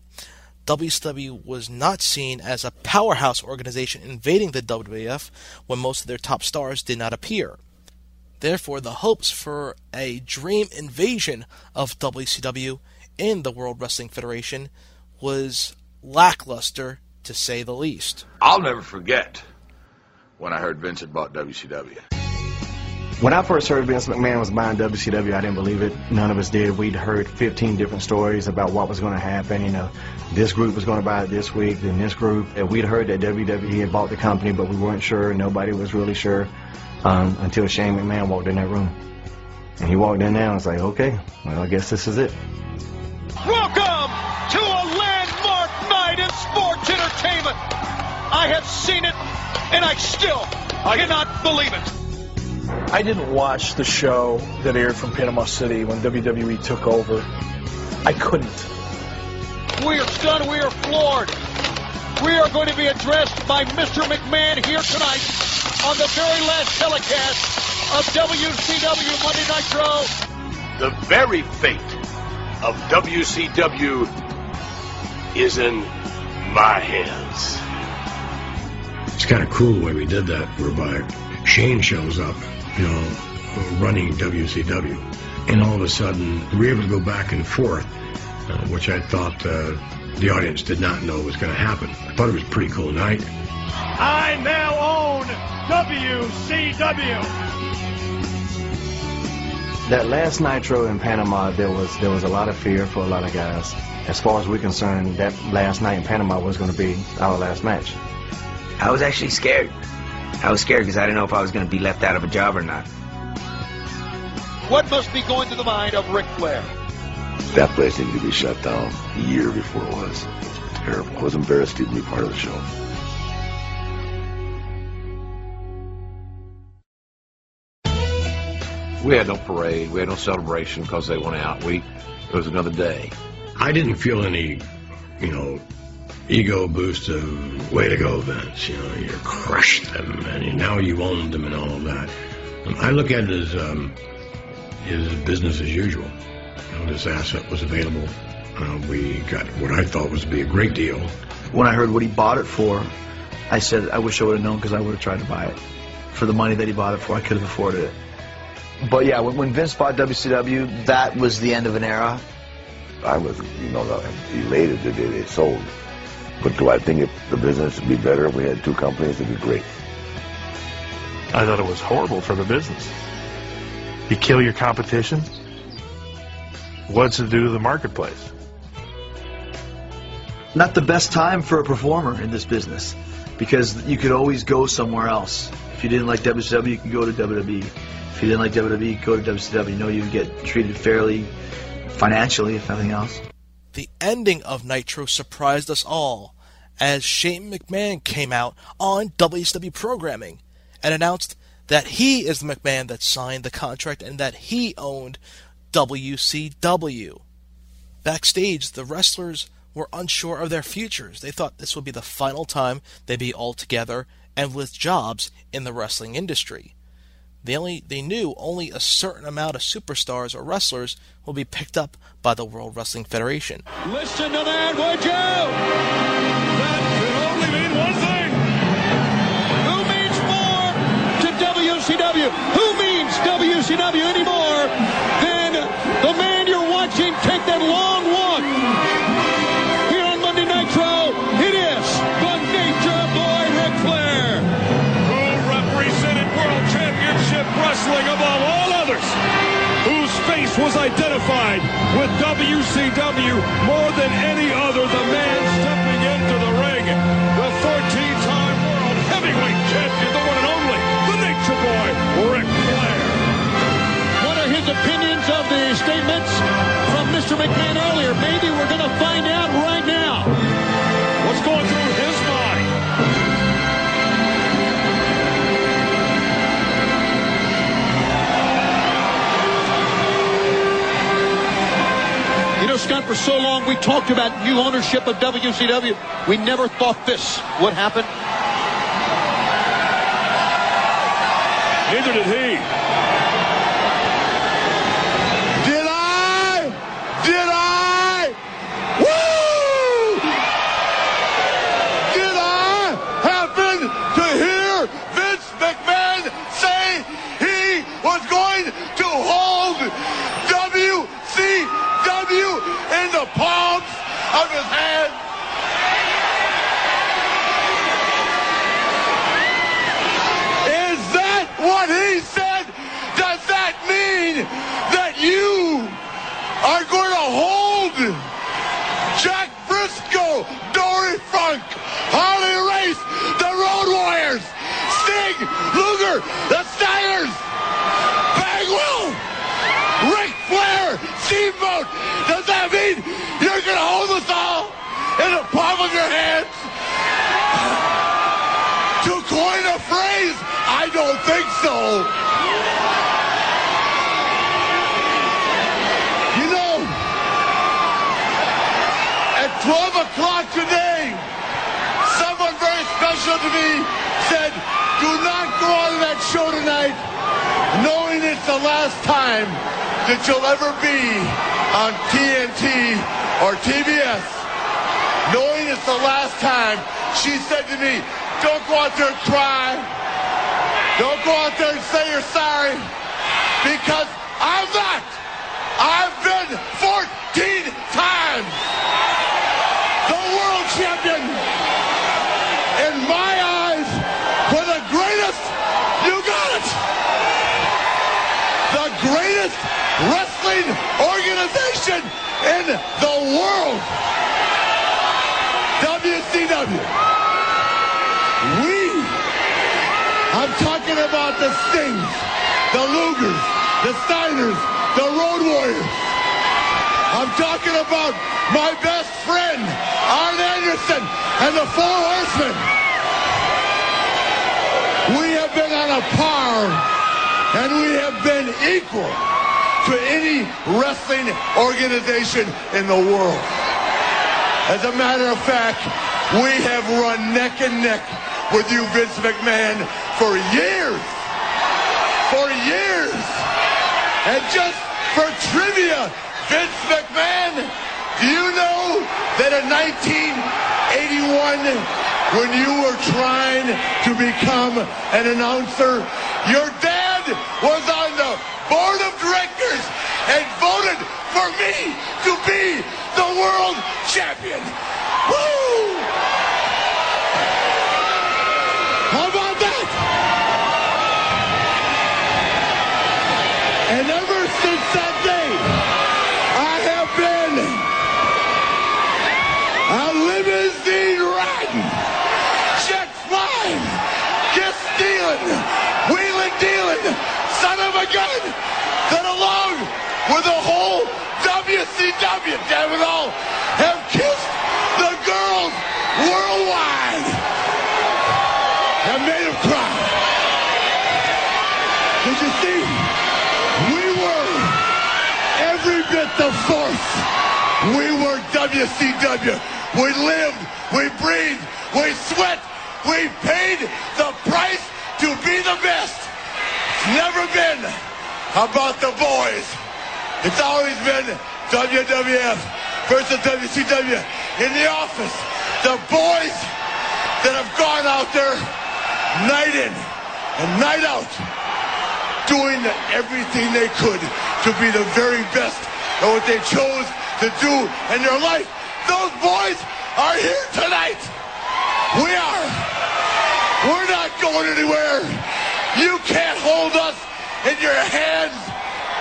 WCW was not seen as a powerhouse organization invading the WWF when most of their top stars did not appear. Therefore, the hopes for a dream invasion of WCW in the World Wrestling Federation was lackluster to say the least. I'll never forget when I heard Vince had bought WCW. When I first heard Vince McMahon was buying WCW, I didn't believe it. None of us did. We'd heard 15 different stories about what was going to happen. You know, this group was going to buy it this week, then this group. And we'd heard that WWE had bought the company, but we weren't sure. Nobody was really sure um, until Shane McMahon walked in that room. And he walked in there and was like, okay, well, I guess this is it. Welcome to a landmark night in sports entertainment. I have seen it, and I still I cannot believe it. I didn't watch the show that aired from Panama City when WWE took over. I couldn't. We are stunned. We are floored. We are going to be addressed by Mr. McMahon here tonight on the very last telecast of WCW Monday Nitro. The very fate of WCW is in my hands. It's kind of cool the way we did that, whereby Shane shows up, you know, running WCW. And all of a sudden, we're able to go back and forth, which I thought uh, the audience did not know was going to happen. I thought it was a pretty cool night. I now own WCW. That last Nitro in Panama, there was there was a lot of fear for a lot of guys. As far as we're concerned, that last night in Panama was going to be our last match. I was actually scared. I was scared because I didn't know if I was going to be left out of a job or not. What must be going through the mind of Ric Flair? That place needed to be shut down a year before it was. It was terrible. I was embarrassed to even be part of the show. We had no parade. We had no celebration because they went out. We it was another day. I didn't feel any, you know, ego boost of way to go, Vince. You know, you crushed them and now you owned them and all of that. Um, I look at it as um, is business as usual. You know, this asset was available. Uh, we got what I thought was to be a great deal. When I heard what he bought it for, I said I wish I would have known because I would have tried to buy it for the money that he bought it for. I could have afforded it. But yeah, when, when Vince bought WCW, that was the end of an era. I was, you know, elated the day they sold. But do I think if the business would be better if we had two companies? It'd be great. I thought it was horrible for the business. You kill your competition. What's it do to the marketplace? Not the best time for a performer in this business because you could always go somewhere else. If you didn't like WCW, you could go to WWE. If you didn't like WWE, go to WCW. You know you get treated fairly financially, if nothing else. The ending of Nitro surprised us all as Shane McMahon came out on WCW programming and announced that he is the McMahon that signed the contract and that he owned WCW. Backstage, the wrestlers were unsure of their futures. They thought this would be the final time they'd be all together and with jobs in the wrestling industry. They only they knew only a certain amount of superstars or wrestlers will be picked up by the World Wrestling Federation. Listen to that, would you? That can only mean one thing. Who means more to WCW? Who means WCW anymore was identified with WCW more than any other. The man stepping into the ring. The 14-time World Heavyweight Champion, the one and only, the Nature Boy, Ric Flair. What are his opinions of the statements from Mr. McMahon earlier? Maybe Scott, for so long we talked about new ownership of WCW. We never thought this would happen. Neither did he. Did I? Did I? Woo! Did I happen to hear Vince McMahon say he was going to hold WCW in the palms of his hand? Is that what he said? Does that mean that you are going to hold Jack Brisco, Dory Funk, Harley Race, the Road Warriors, Sting, Luger, the Steiners, Bagwell, Ric Flair, Steamboat? Does that mean you're going to hold us all in the palm of your hands? To coin a phrase, I don't think so. You know, at 12 o'clock today, someone very special to me said, do not go on that show tonight knowing it's the last time that you'll ever be on TNT or TBS. Knowing it's the last time, she said to me, don't go out there and cry. Don't go out there and say you're sorry. Because I'm not. I've been 14 times the world champion. In my eyes, for the greatest, you got it. The greatest wrestling organization in the world. We, I'm talking about the Stings, the Lugers, the Steiners, the Road Warriors. I'm talking about my best friend, Arn Anderson, and the Four Horsemen. We have been on a par, and we have been equal to any wrestling organization in the world. As a matter of fact, we have run neck and neck with you, Vince McMahon, for years. For years. And just for trivia, Vince McMahon, do you know that in 1981, when you were trying to become an announcer, your dad was on the board of directors and voted for me to be the world champion. Woo! How about that? And ever since that day, I have been a limousine riding, jet flying, kiss stealing, wheeling dealing, son of a gun, that along with the whole Damn it all, have kissed the girls worldwide and made them cry. Did you see? We were every bit the force. We were WCW. We lived, we breathed, we sweat, we paid the price to be the best. It's never been about the boys. It's always been WWF versus WCW in the office. The boys that have gone out there night in and night out doing everything they could to be the very best at what they chose to do in their life. Those boys are here tonight. We are. We're not going anywhere. You can't hold us in your hands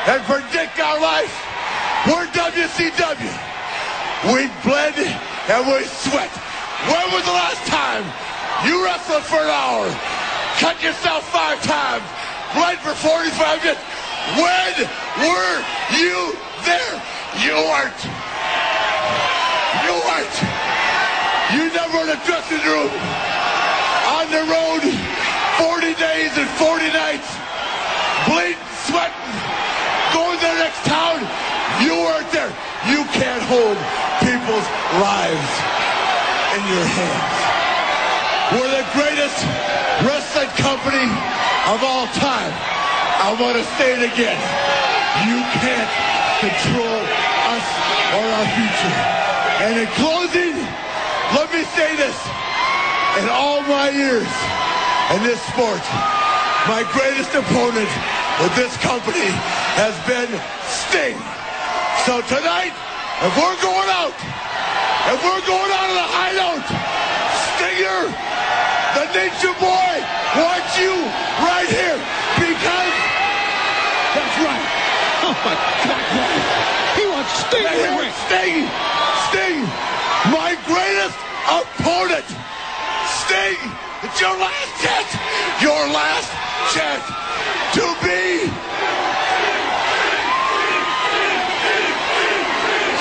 and predict our life. We're WCW. We bled and we sweat. When was the last time you wrestled for an hour, cut yourself five times, bled for 45 minutes? When were you there? You weren't. You weren't. You never in a dressing room. On the road, 40 days and 40 nights, bleeding, sweating, going to the next town. You weren't there. You can't hold in your hands. We're the greatest wrestling company of all time. I want to say it again. You can't control us or our future. And in closing, let me say this. In all my years in this sport, my greatest opponent with this company has been Sting. So tonight, if we're going out, if we're going out on the high note, Stinger, the Nature Boy, wants you right here because that's right. Oh my God. He wants Sting He here. wants Sting, Sting, my greatest opponent. Sting, it's your last chance, your last chance to be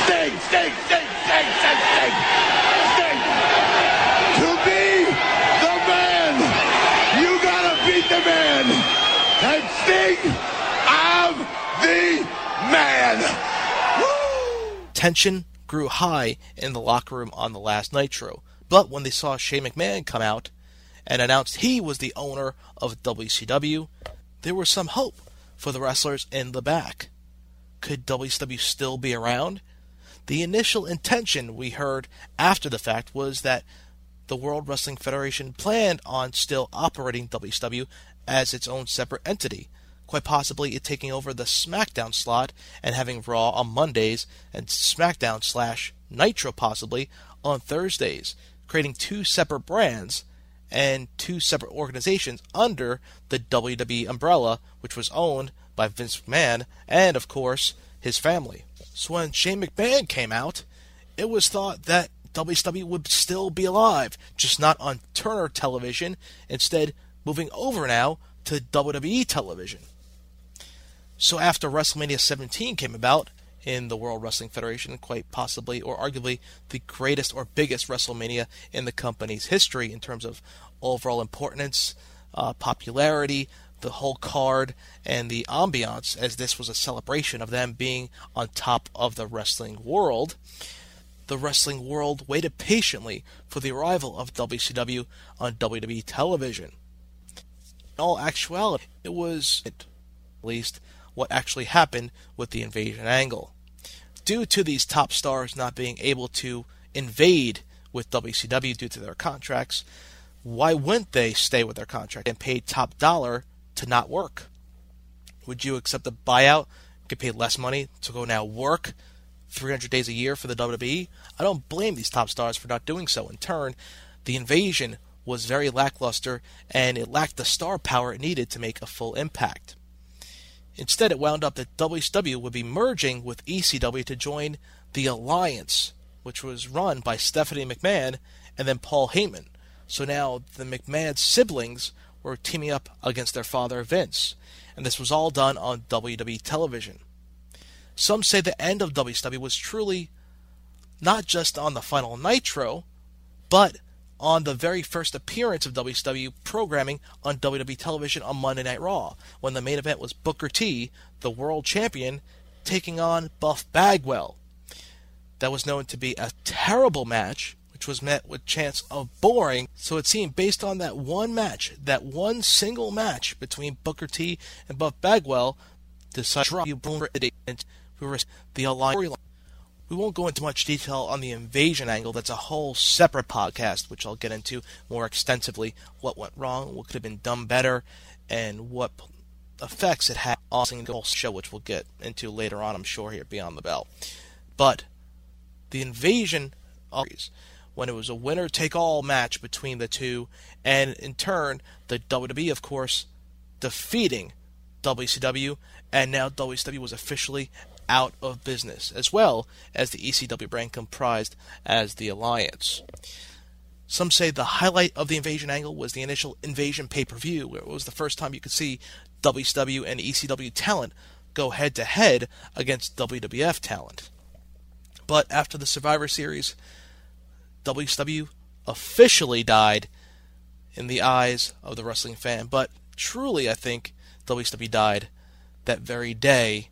Sting, Sting, Sting, Sting, Sting, Sting, Sting. To be the man, you gotta beat the man. And Sting, I'm the man. Tension grew high in the locker room on the last Nitro, but when they saw Shane McMahon come out and announced he was the owner of WCW, there was some hope for the wrestlers in the back. Could WCW still be around? The initial intention we heard after the fact was that the World Wrestling Federation planned on still operating WCW as its own separate entity, quite possibly it taking over the SmackDown slot and having Raw on Mondays and SmackDown slash Nitro possibly on Thursdays, creating two separate brands and two separate organizations under the WWE umbrella, which was owned by Vince McMahon and, of course, his family. So when Shane McMahon came out, it was thought that WCW would still be alive, just not on Turner television, instead moving over now to WWE television. So after WrestleMania 17 came about in the World Wrestling Federation, quite possibly or arguably the greatest or biggest WrestleMania in the company's history in terms of overall importance, uh, popularity, the whole card, and the ambiance, as this was a celebration of them being on top of the wrestling world. The wrestling world waited patiently for the arrival of WCW on WWE television. In all actuality, it was, at least, what actually happened with the invasion angle. Due to these top stars not being able to invade with WCW due to their contracts, why wouldn't they stay with their contract and pay top dollar to not work? Would you accept a buyout, get paid less money to go now work 300 days a year for the WWE? I don't blame these top stars for not doing so. In turn, the invasion was very lackluster and it lacked the star power it needed to make a full impact. Instead, it wound up that WCW would be merging with ECW to join the Alliance, which was run by Stephanie McMahon and then Paul Heyman. So now the McMahon siblings were teaming up against their father Vince, and this was all done on WWE television. Some say the end of WCW was truly not just on the final Nitro, but on the very first appearance of WCW programming on WWE television on Monday Night Raw, when the main event was Booker T, the world champion, taking on Buff Bagwell. That was known to be a terrible match, which was met with chants of boring, so it seemed based on that one match, that one single match between Booker T and Buff Bagwell, decided to we were the alliance we won't go into much detail on the invasion angle. That's a whole separate podcast, which I'll get into more extensively. What went wrong, what could have been done better, and what effects it had on the whole show, which we'll get into later on, I'm sure, here Beyond the Bell. But the invasion when it was a winner take all match between the two, and in turn, the WWE, of course, defeating WCW, and now WCW was officially out of business, as well as the ECW brand comprised as the Alliance. Some say the highlight of the invasion angle was the initial invasion pay per view, where it was the first time you could see WCW and ECW talent go head to head against WWF talent. But after the Survivor Series, WCW officially died in the eyes of the wrestling fan. But truly, I think WCW died that very day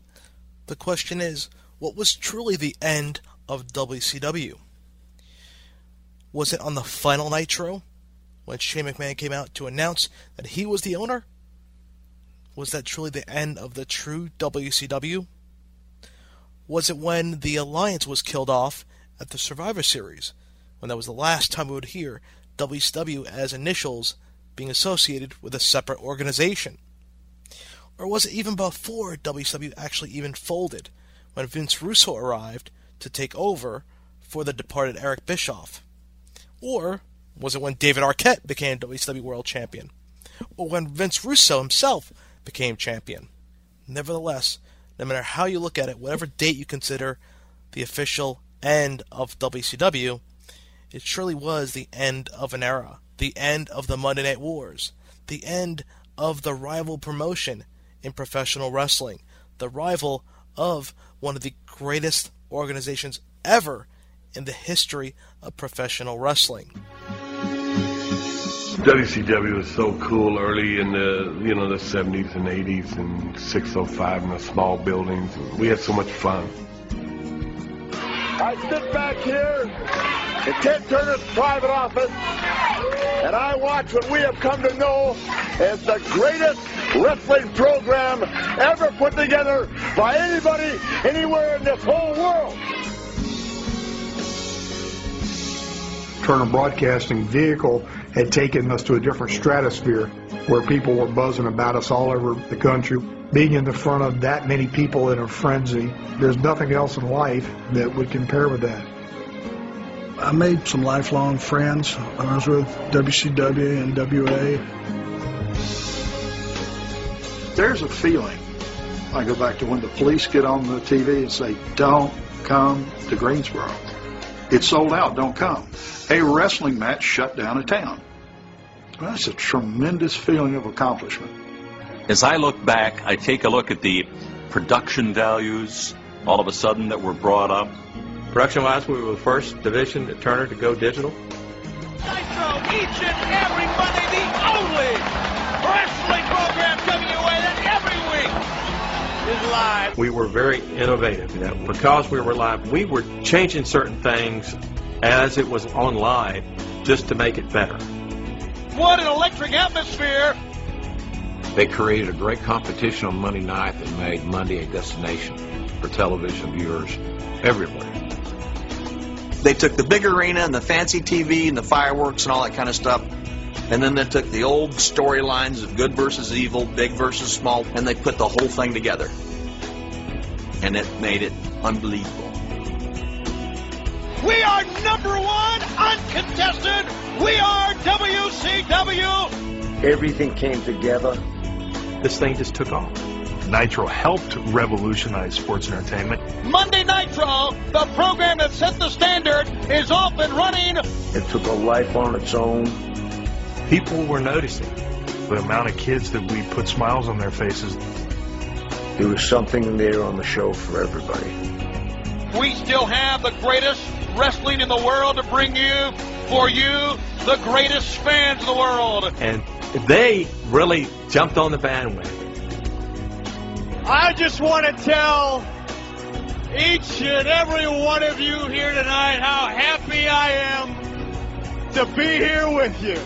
the question is, what was truly the end of WCW? Was it on the final Nitro when Shane McMahon came out to announce that he was the owner? Was that truly the end of the true WCW? Was it when the Alliance was killed off at the Survivor Series, when that was the last time we would hear WCW as initials being associated with a separate organization? Or was it even before WCW actually even folded, when Vince Russo arrived to take over for the departed Eric Bischoff? Or was it when David Arquette became WCW World Champion? Or when Vince Russo himself became champion? Nevertheless, no matter how you look at it, whatever date you consider the official end of WCW, it surely was the end of an era, the end of the Monday Night Wars, the end of the rival promotion in professional wrestling, the rival of one of the greatest organizations ever in the history of professional wrestling. WCW was so cool early in the you know the 70s and 80s and 605 in the small buildings. We had so much fun. I sit back here in Ted Turner's private office and I watch what we have come to know as the greatest wrestling program ever put together by anybody anywhere in this whole world. Turner Broadcasting vehicle had taken us to a different stratosphere where people were buzzing about us all over the country. Being in the front of that many people in a frenzy, there's nothing else in life that would compare with that. I made some lifelong friends. I was with WCW and WA. There's a feeling. I go back to when the police get on the TV and say, don't come to Greensboro. It's sold out, don't come. A wrestling match shut down a town. That's a tremendous feeling of accomplishment. As I look back, I take a look at the production values all of a sudden that were brought up. Production-wise, we were the first division at Turner to go digital. Nitro, each and every Monday, the only wrestling program WA that every week is live. We were very innovative. You know, because we were live, we were changing certain things as it was on live just to make it better. What an electric atmosphere! They created a great competition on Monday night that made Monday a destination for television viewers everywhere. They took the big arena and the fancy TV and the fireworks and all that kind of stuff, and then they took the old storylines of good versus evil, big versus small, and they put the whole thing together. And it made it unbelievable. We are number one, uncontested. We are WCW. Everything came together. This thing just took off. Nitro helped revolutionize sports entertainment. Monday Nitro, the program that set the standard, is off and running. It took a life on its own. People were noticing the amount of kids that we put smiles on their faces. There was something there on the show for everybody. We still have the greatest wrestling in the world to bring you, for you, the greatest fans in the world. And they really jumped on the bandwagon. I just want to tell each and every one of you here tonight how happy I am to be here with you.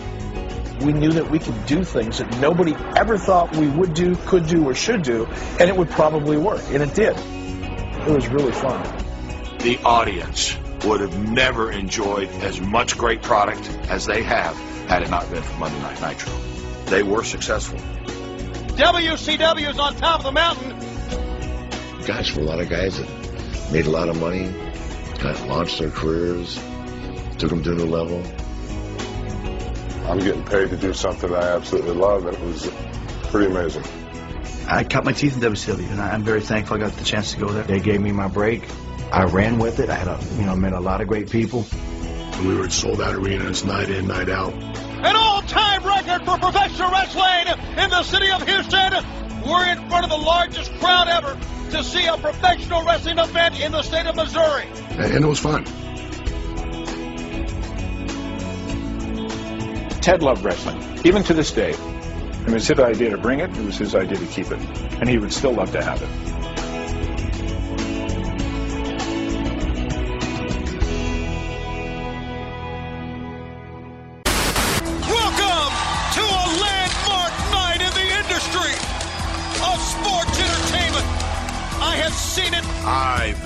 We knew that we could do things that nobody ever thought we would do, could do, or should do, and it would probably work, and it did. It was really fun. The audience would have never enjoyed as much great product as they have had it not been for Monday Night Nitro. They were successful. WCW is on top of the mountain. Gosh, for a lot of guys that made a lot of money, kind of launched their careers, took them to a new level. I'm getting paid to do something I absolutely love, and it was pretty amazing. I cut my teeth in WCW, and I'm very thankful I got the chance to go there. They gave me my break. I ran with it. I had, a, you know, met a lot of great people. We were at sold out arenas night in, night out. An all-time record for professional wrestling in the city of Houston. We're in front of the largest crowd ever to see a professional wrestling event in the state of Missouri. And it was fun. Ted loved wrestling, even to this day. It was his idea to bring it, it was his idea to keep it. And he would still love to have it.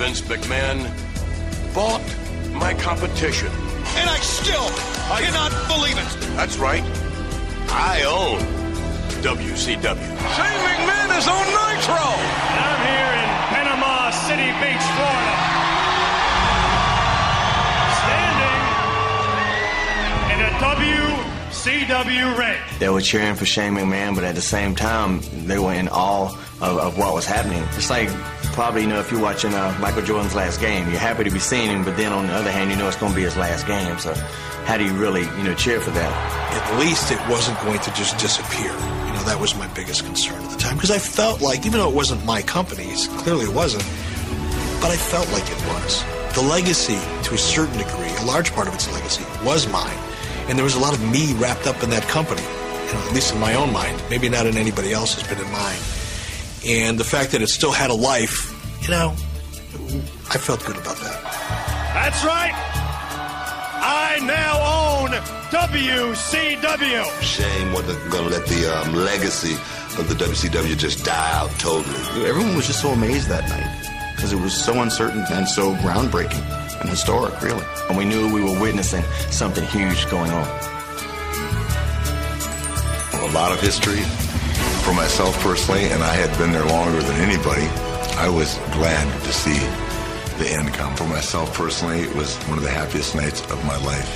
Vince McMahon, bought my competition. and I still I, cannot believe it. That's right. I own WCW. Shane McMahon is on Nitro. And I'm here in Panama City Beach, Florida. Standing in a WCW ring. They were cheering for Shane McMahon, but at the same time, they were in awe of, of what was happening. It's like probably, you know, if you're watching uh, Michael Jordan's last game, you're happy to be seeing him, but then on the other hand, you know it's going to be his last game. So how do you really, you know, cheer for that? At least it wasn't going to just disappear. You know, that was my biggest concern at the time because I felt like, even though it wasn't my company, it's- clearly it wasn't, but I felt like it was. The legacy, to a certain degree, a large part of its legacy, was mine. And there was a lot of me wrapped up in that company, you know, at least in my own mind. Maybe not in anybody else's, but in mine. And the fact that it still had a life, you know, I felt good about that. That's right. I now own WCW. Shane wasn't going to let the um, legacy of the WCW just die out totally. Everyone was just so amazed that night because it was so uncertain and so groundbreaking and historic, really. And we knew we were witnessing something huge going on. A lot of history for myself personally, and I had been there longer than anybody. I was glad to see the end come. For myself personally, it was one of the happiest nights of my life.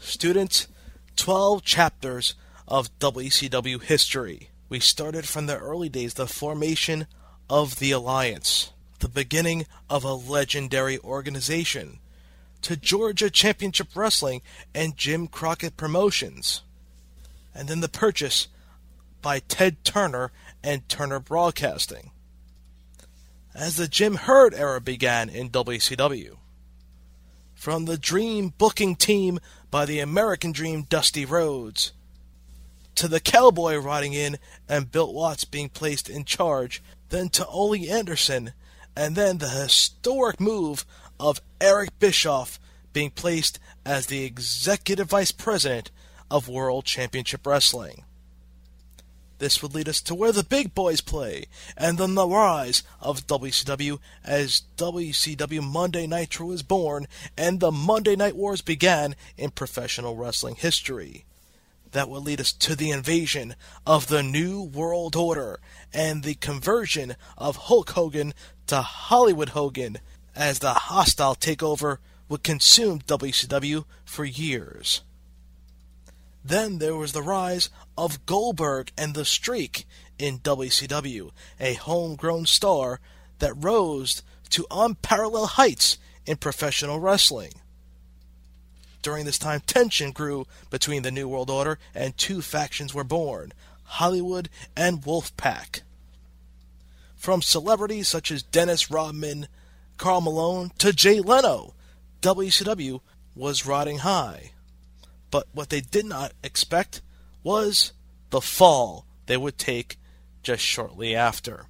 Students, 12 chapters of WCW history. We started from the early days, the formation of the Alliance, the beginning of a legendary organization, to Georgia Championship Wrestling and Jim Crockett Promotions, and then the purchase by Ted Turner and Turner Broadcasting. As the Jim Herd era began in WCW, from the Dream booking team by the American Dream Dusty Rhodes, to the Cowboy riding in and Bill Watts being placed in charge, then to Ole Anderson, and then the historic move of Eric Bischoff being placed as the Executive Vice President of World Championship Wrestling. This would lead us to where the big boys play, and then the rise of WCW as WCW Monday Nitro was born, and the Monday Night Wars began in professional wrestling history. That would lead us to the invasion of the New World Order and the conversion of Hulk Hogan to Hollywood Hogan as the hostile takeover would consume WCW for years. Then there was the rise of Goldberg and the Streak in WCW, a homegrown star that rose to unparalleled heights in professional wrestling. During this time, tension grew between the New World Order and two factions were born Hollywood and Wolfpack. From celebrities such as Dennis Rodman, Karl Malone, to Jay Leno, WCW was riding high. But what they did not expect was the fall they would take just shortly after.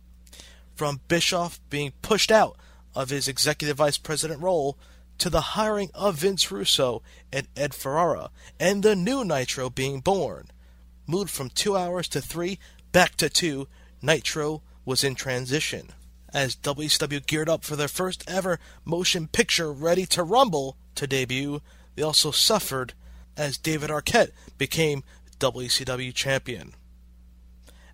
From Bischoff being pushed out of his executive vice president role to the hiring of Vince Russo and Ed Ferrara, and the new Nitro being born. Moved from two hours to three, back to two, Nitro was in transition. As WCW geared up for their first ever motion picture Ready to Rumble to debut, they also suffered as David Arquette became WCW champion.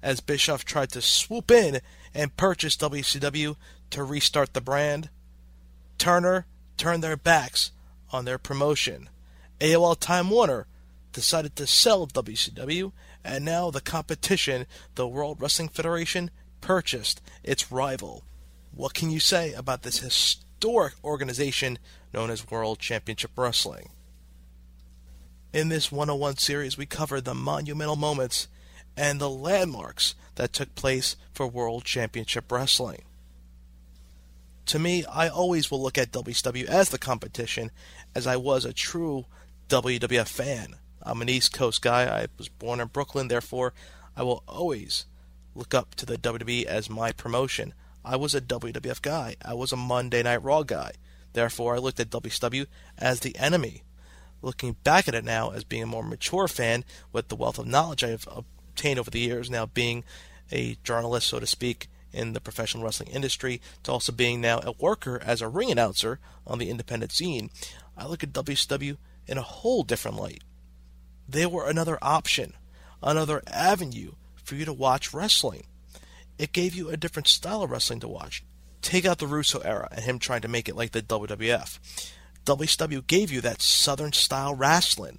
As Bischoff tried to swoop in and purchase WCW to restart the brand, Turner turned their backs on their promotion. AOL Time Warner decided to sell WCW, and now the competition, the World Wrestling Federation, purchased its rival. What can you say about this historic organization known as World Championship Wrestling? In this 101 series, we cover the monumental moments and the landmarks that took place for World Championship Wrestling. To me, I always will look at WCW as the competition, as I was a true WWF fan. I'm an East Coast guy. I was born in Brooklyn, therefore, I will always look up to the WWE as my promotion. I was a WWF guy. I was a Monday Night Raw guy. Therefore, I looked at WCW as the enemy. Looking back at it now as being a more mature fan with the wealth of knowledge I've obtained over the years, now being a journalist, so to speak, in the professional wrestling industry to also being now a worker as a ring announcer on the independent scene, I look at WCW in a whole different light. They were another option, another avenue for you to watch wrestling. It gave you a different style of wrestling to watch. Take out the Russo era and him trying to make it like the WWF. WCW gave you that Southern style wrestling.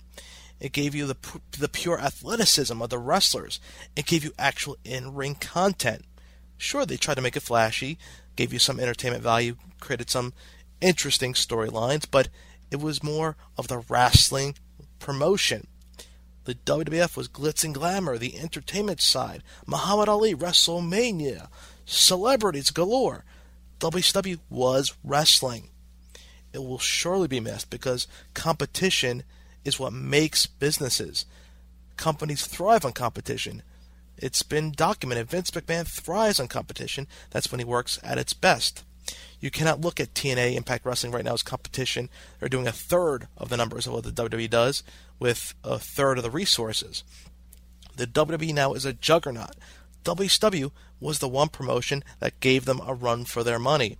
It gave you the the pure athleticism of the wrestlers. It gave you actual in-ring content. Sure, they tried to make it flashy, gave you some entertainment value, created some interesting storylines, but it was more of the wrestling promotion. The WWF was glitz and glamour, the entertainment side, Muhammad Ali, WrestleMania, celebrities galore. WCW was wrestling. It will surely be missed because competition is what makes businesses. Companies thrive on competition. It's been documented. Vince McMahon thrives on competition. That's when he works at its best. You cannot look at TNA Impact Wrestling right now as competition. They're doing a third of the numbers of what the WWE does with a third of the resources. The WWE now is a juggernaut. WCW was the one promotion that gave them a run for their money.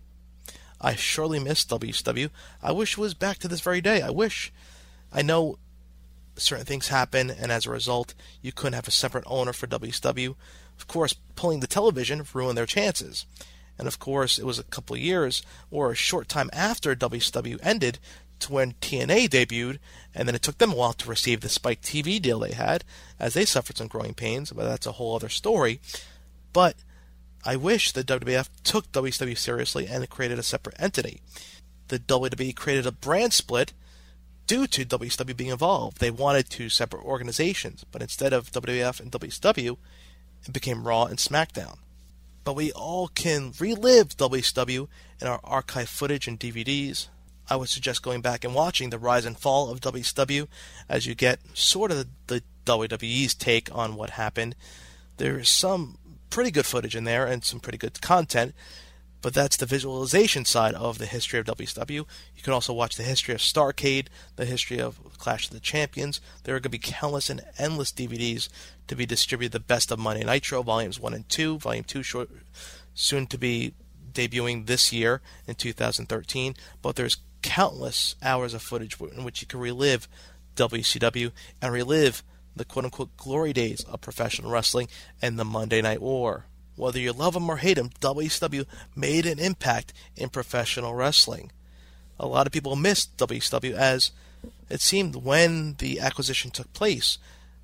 I surely miss WCW. I wish it was back to this very day. I wish. I know certain things happen, and as a result, you couldn't have a separate owner for WCW. Of course, pulling the television ruined their chances. And of course, it was a couple years or a short time after WCW ended to when TNA debuted, and then it took them a while to receive the Spike TV deal they had, as they suffered some growing pains, but that's a whole other story. But I wish the WWF took WCW seriously and created a separate entity. The WWE created a brand split due to WCW being involved. They wanted two separate organizations, but instead of WWF and WCW, it became Raw and SmackDown but we all can relive WCW in our archive footage and DVDs. I would suggest going back and watching the rise and fall of WCW as you get sort of the WWE's take on what happened. There's some pretty good footage in there and some pretty good content, but that's the visualization side of the history of WCW. You can also watch the history of Starcade, the history of Clash of the Champions. There are going to be countless and endless DVDs to be distributed. The Best of Monday Nitro, Volumes 1 and 2. Volume 2 short, soon to be debuting this year in 2013. But there's countless hours of footage in which you can relive WCW and relive the quote unquote glory days of professional wrestling and the Monday Night War. Whether you love him or hate him, WCW made an impact in professional wrestling. A lot of people missed WCW as it seemed when the acquisition took place.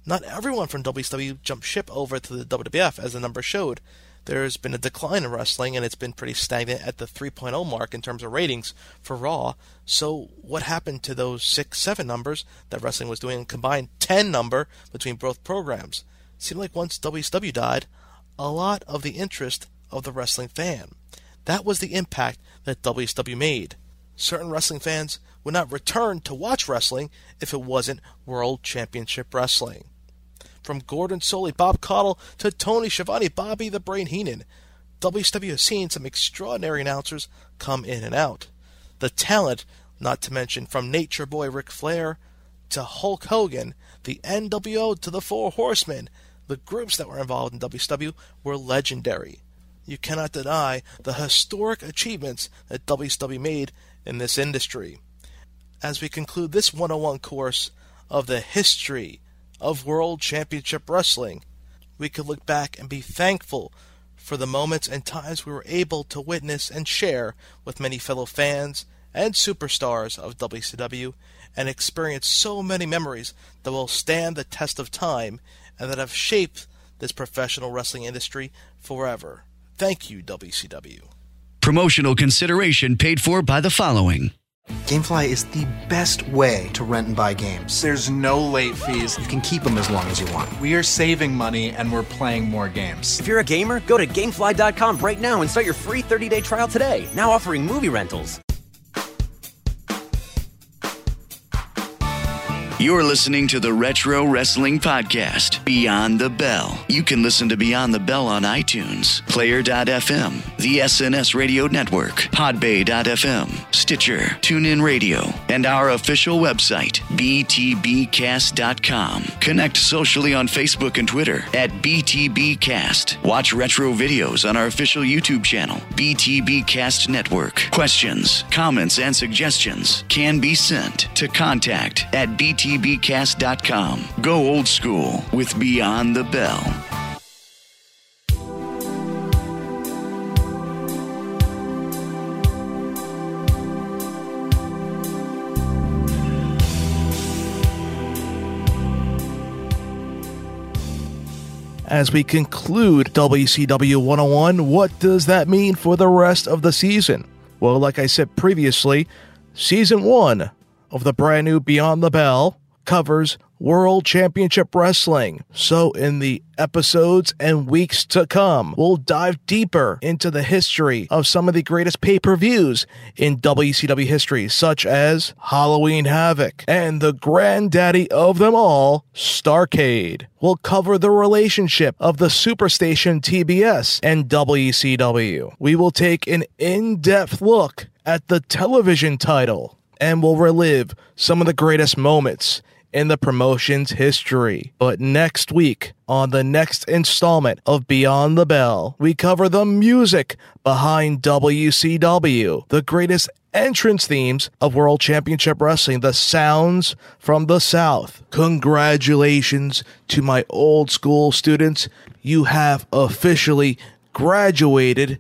Not everyone from WCW jumped ship over to the WWF, as the numbers showed. There's been a decline in wrestling, and it's been pretty stagnant at the 3.0 mark in terms of ratings for Raw. So, what happened to those 6 7 numbers that wrestling was doing, combined 10 number between both programs? It seemed like once WCW died, a lot of the interest of the wrestling fan. That was the impact that WCW made. Certain wrestling fans would not return to watch wrestling if it wasn't World Championship Wrestling. From Gordon Solie, Bob Caudle, to Tony Schiavone, Bobby the Brain Heenan, WCW has seen some extraordinary announcers come in and out. The talent, not to mention from Nature Boy Ric Flair to Hulk Hogan, the NWO to the Four Horsemen, the groups that were involved in WCW were legendary. You cannot deny the historic achievements that WCW made in this industry. As we conclude this 101 course of the history of World Championship Wrestling, we could look back and be thankful for the moments and times we were able to witness and share with many fellow fans and superstars of WCW and experience so many memories that will stand the test of time and that have shaped this professional wrestling industry forever. Thank you, WCW. Promotional consideration paid for by the following. Gamefly is the best way to rent and buy games. There's no late fees. You can keep them as long as you want. We are saving money and we're playing more games. If you're a gamer, go to gamefly.com right now and start your free 30 day trial today. Now offering movie rentals. You're listening to the Retro Wrestling Podcast, Beyond the Bell. You can listen to Beyond the Bell on iTunes, Player.fm, the SNS Radio Network, Podbay.fm, Stitcher, TuneIn Radio, and our official website, btbcast.com. Connect socially on Facebook and Twitter at BTBcast. Watch retro videos on our official YouTube channel, BTBcast Network. Questions, comments, and suggestions can be sent to contact at btbcast.com. Go old school with Beyond the Bell. As we conclude WCW 101, what does that mean for the rest of the season? Well, like I said previously, season one of the brand new Beyond the Bell covers World Championship Wrestling. So, in the episodes and weeks to come, we'll dive deeper into the history of some of the greatest pay per views in WCW history, such as Halloween Havoc and the granddaddy of them all, Starcade. We'll cover the relationship of the Superstation TBS and WCW. We will take an in depth look at the television title and we'll relive some of the greatest moments in the promotion's history. But next week, on the next installment of Beyond the Bell, we cover the music behind WCW, the greatest entrance themes of World Championship Wrestling, the sounds from the South. Congratulations to my old school students. You have officially graduated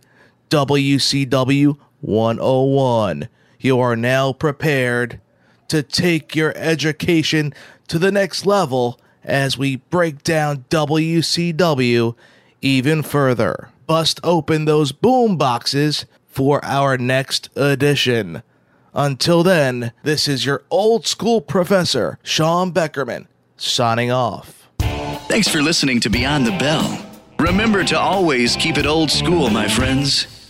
WCW 101. You are now prepared to take your education to the next level as we break down WCW even further. Bust open those boom boxes for our next edition. Until then, this is your old school professor, Sean Beckerman, signing off. Thanks for listening to Beyond the Bell. Remember to always keep it old school, my friends.